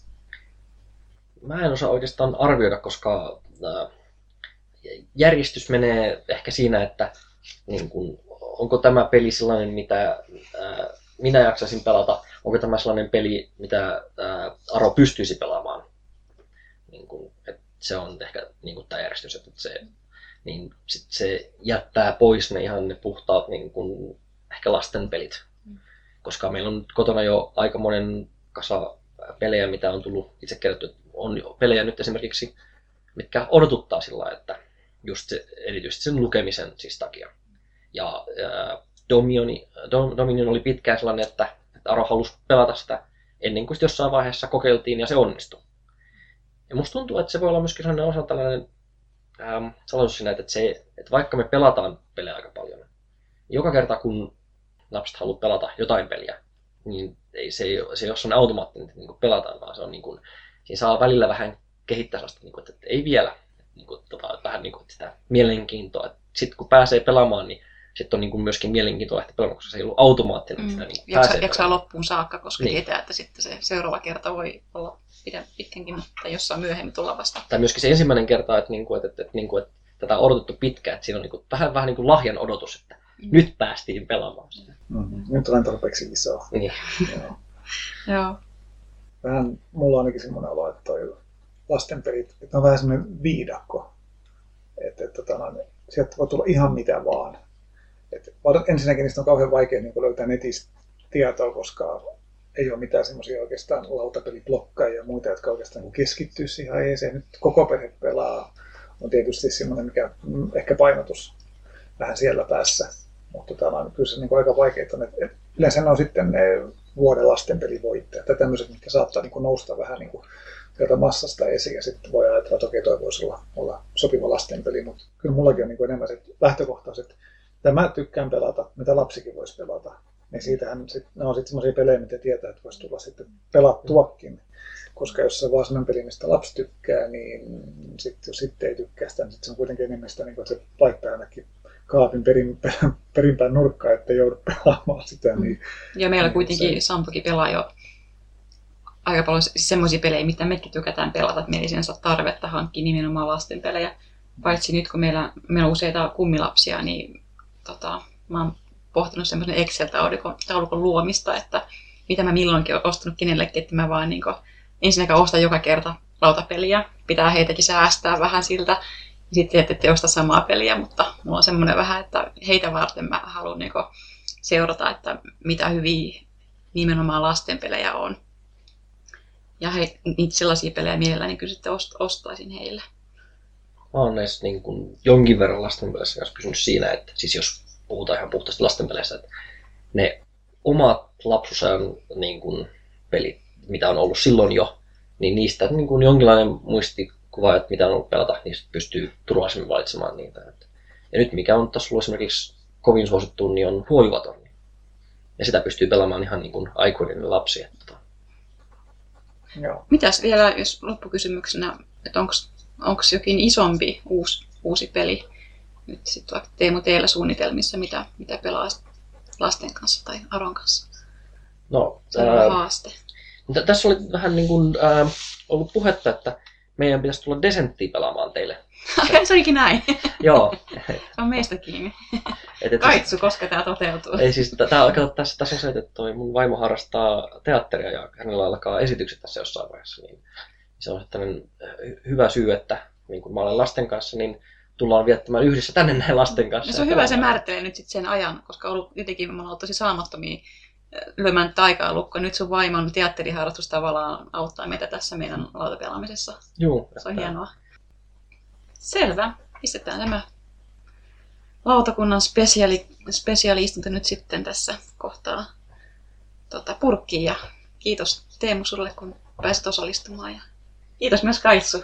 Mä en osaa oikeastaan arvioida, koska äh, järjestys menee ehkä siinä, että niin kun, onko tämä peli sellainen, mitä äh, minä jaksaisin pelata, onko tämä sellainen peli, mitä äh, Aro pystyisi pelaamaan. Niin kun, et se on ehkä niin kun, tämä järjestys, että se, niin sit se jättää pois ne ihan ne puhtaat niin kun, ehkä lasten pelit. Koska meillä on kotona jo aika monen kasa pelejä, mitä on tullut itse kerrottu. On pelejä nyt esimerkiksi, mitkä odotuttaa sillä että just se, erityisesti sen lukemisen siis takia. Ja ää, Dominion oli pitkään sellainen, että, että Aro halusi pelata sitä ennen kuin jossain vaiheessa kokeiltiin ja se onnistui. Ja musta tuntuu, että se voi olla myöskin sellainen osa tällainen ähm, salaisuus siinä, että, se, että vaikka me pelataan pelejä aika paljon, niin joka kerta kun lapset haluaa pelata jotain peliä, niin ei, se, ei, se ei ole sellainen automaattinen, että niin pelataan, vaan se on niin kuin, siinä saa välillä vähän kehittää sellaista, niin kuin, että, että ei vielä, niin kuin, tota, vähän niin kuin sitä mielenkiintoa. Sitten kun pääsee pelaamaan, niin sitten on niin kuin myöskin mielenkiintoa lähteä pelaamaan, koska se ei ollut automaattinen. Mm. Sitä, niin jaksaa, jaksaa loppuun saakka, koska niin. tietää, että sitten se seuraava kerta voi olla pitkänkin, tai jossain myöhemmin tulla vasta. Tai myöskin se ensimmäinen kerta, että, niin kuin, että, että, että, niin kuin, että tätä on odotettu pitkään, että siinä on niin kuin, vähän, vähän niin kuin lahjan odotus, että mm. nyt päästiin pelaamaan sitä. Mm-hmm. Nyt olen tarpeeksi iso. Niin. Joo. Joo. Vähän, mulla on ainakin semmoinen olo, että toi lastenpelit, että on vähän semmoinen viidakko. Että, että tota, no, sieltä voi tulla ihan mitä vaan. että ensinnäkin niistä on kauhean vaikea niin löytää netistä tietoa, koska ei ole mitään semmoisia oikeastaan lautapeliblokkaajia ja muita, jotka oikeastaan keskittyy siihen aiheeseen. Nyt koko perhe pelaa on tietysti semmoinen, mikä mm, ehkä painotus vähän siellä päässä. Mutta on kyllä se niin aika vaikeaa. Että yleensä ne on sitten ne vuoden lastenpelivoittajat tai tämmöiset, mitkä saattaa niin kuin nousta vähän niin kuin sieltä massasta esiin ja sitten voi ajatella, että okei, toi voisi olla, olla sopiva lastenpeli, mutta kyllä mullakin on niin kuin enemmän se lähtökohtaiset, että mä tykkään pelata, mitä lapsikin voisi pelata. Niin siitähän sit, ne on sitten semmoisia pelejä, mitä tietää, että voisi tulla sitten pelattuakin. Koska jos se vaan sellainen peli, mistä lapsi tykkää, niin sitten jos sitten ei tykkää sitä, niin sitten se on kuitenkin enemmän sitä, niin kuin, että se laittaa ainakin kaapin perin, perimpään nurkkaan, että joudu pelaamaan sitä. Niin, ja meillä niin kuitenkin se... Sampokin pelaa jo aika paljon semmoisia pelejä, mitä mekin tykätään pelata, että meillä ei sinänsä tarvetta hankkia nimenomaan lasten pelejä. Paitsi nyt kun meillä, meillä on useita kummilapsia, niin tota, mä oon pohtinut semmoisen Excel-taulukon luomista, että mitä mä milloinkin olen ostanut kenellekin, että mä vaan niin kuin, ensinnäkään ostan joka kerta lautapeliä. Pitää heitäkin säästää vähän siltä. Sitten ette osta samaa peliä, mutta mulla on semmoinen vähän, että heitä varten mä haluan niin seurata, että mitä hyviä nimenomaan lasten pelejä on. Ja he, niitä sellaisia pelejä mielelläni kyllä sitten ost, ostaisin heille. Mä oon näissä niin kuin jonkin verran lastenpeleissä kanssa pysynyt siinä, että siis jos puhutaan ihan puhtaasti lastenpeleissä, että ne omat lapsuusajan niin kuin, pelit, mitä on ollut silloin jo, niin niistä niin kuin jonkinlainen muistikuva, että mitä on ollut pelata, niin pystyy turvallisemmin valitsemaan niitä. Ja nyt mikä on tässä ollut esimerkiksi kovin suosittu, niin on huojuvatorni. Ja sitä pystyy pelaamaan ihan niin kuin aikuinen lapsi. Että... Joo. Mitäs vielä, jos loppukysymyksenä, että onko jokin isompi uusi, uusi peli nyt sitten Teemu teillä suunnitelmissa, mitä, mitä pelaa lasten kanssa tai Aron kanssa? No, se on ää, haaste. Tässä oli vähän niin kuin, ää, ollut puhetta, että meidän pitäisi tulla Desenttiä pelaamaan teille. se olikin näin. Joo. se on meistä kiinni. Et, et, Kaitsu, koska tämä toteutuu. Ei siis, tää, kato, tässä, tässä on se, että toi mun vaimo harrastaa teatteria ja hänellä alkaa esitykset tässä jossain vaiheessa. Niin se on sellainen hyvä syy, että niin kun mä olen lasten kanssa, niin tullaan viettämään yhdessä tänne näin lasten kanssa. Ja se on hyvä, se määrittelee nyt sitten sen ajan, koska ollut, jotenkin me ollaan tosi saamattomia lyömään aikaa lukkoon. Nyt sun vaimon teatteriharrastus tavallaan auttaa meitä tässä meidän lautapelaamisessa. Joo. Se on hienoa. Selvä. Pistetään tämä lautakunnan spesiaali, spesiaalistunto nyt sitten tässä kohtaa tota, purkkiin. Ja kiitos Teemu sulle, kun pääsit osallistumaan. Ja Kiitos myös Kaitsu.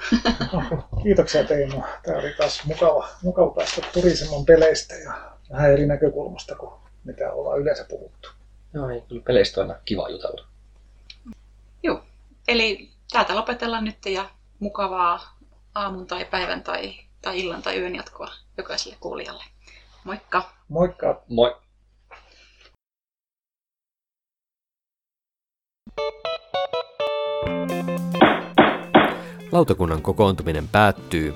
Kiitoksia Teemu. Tämä oli taas mukava, mukava päästä Turisemon peleistä ja vähän eri näkökulmasta kuin mitä ollaan yleensä puhuttu. Joo, ei kyllä peleistä on kiva jutella. Joo, eli täältä lopetellaan nyt ja mukavaa aamun tai päivän tai, tai illan tai yön jatkoa jokaiselle kuulijalle. Moikka! Moikka! Moi! Lautakunnan kokoontuminen päättyy.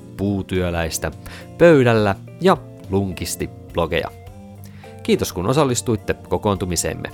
puutyöläistä, pöydällä ja lunkisti blogeja. Kiitos kun osallistuitte kokoontumiseemme.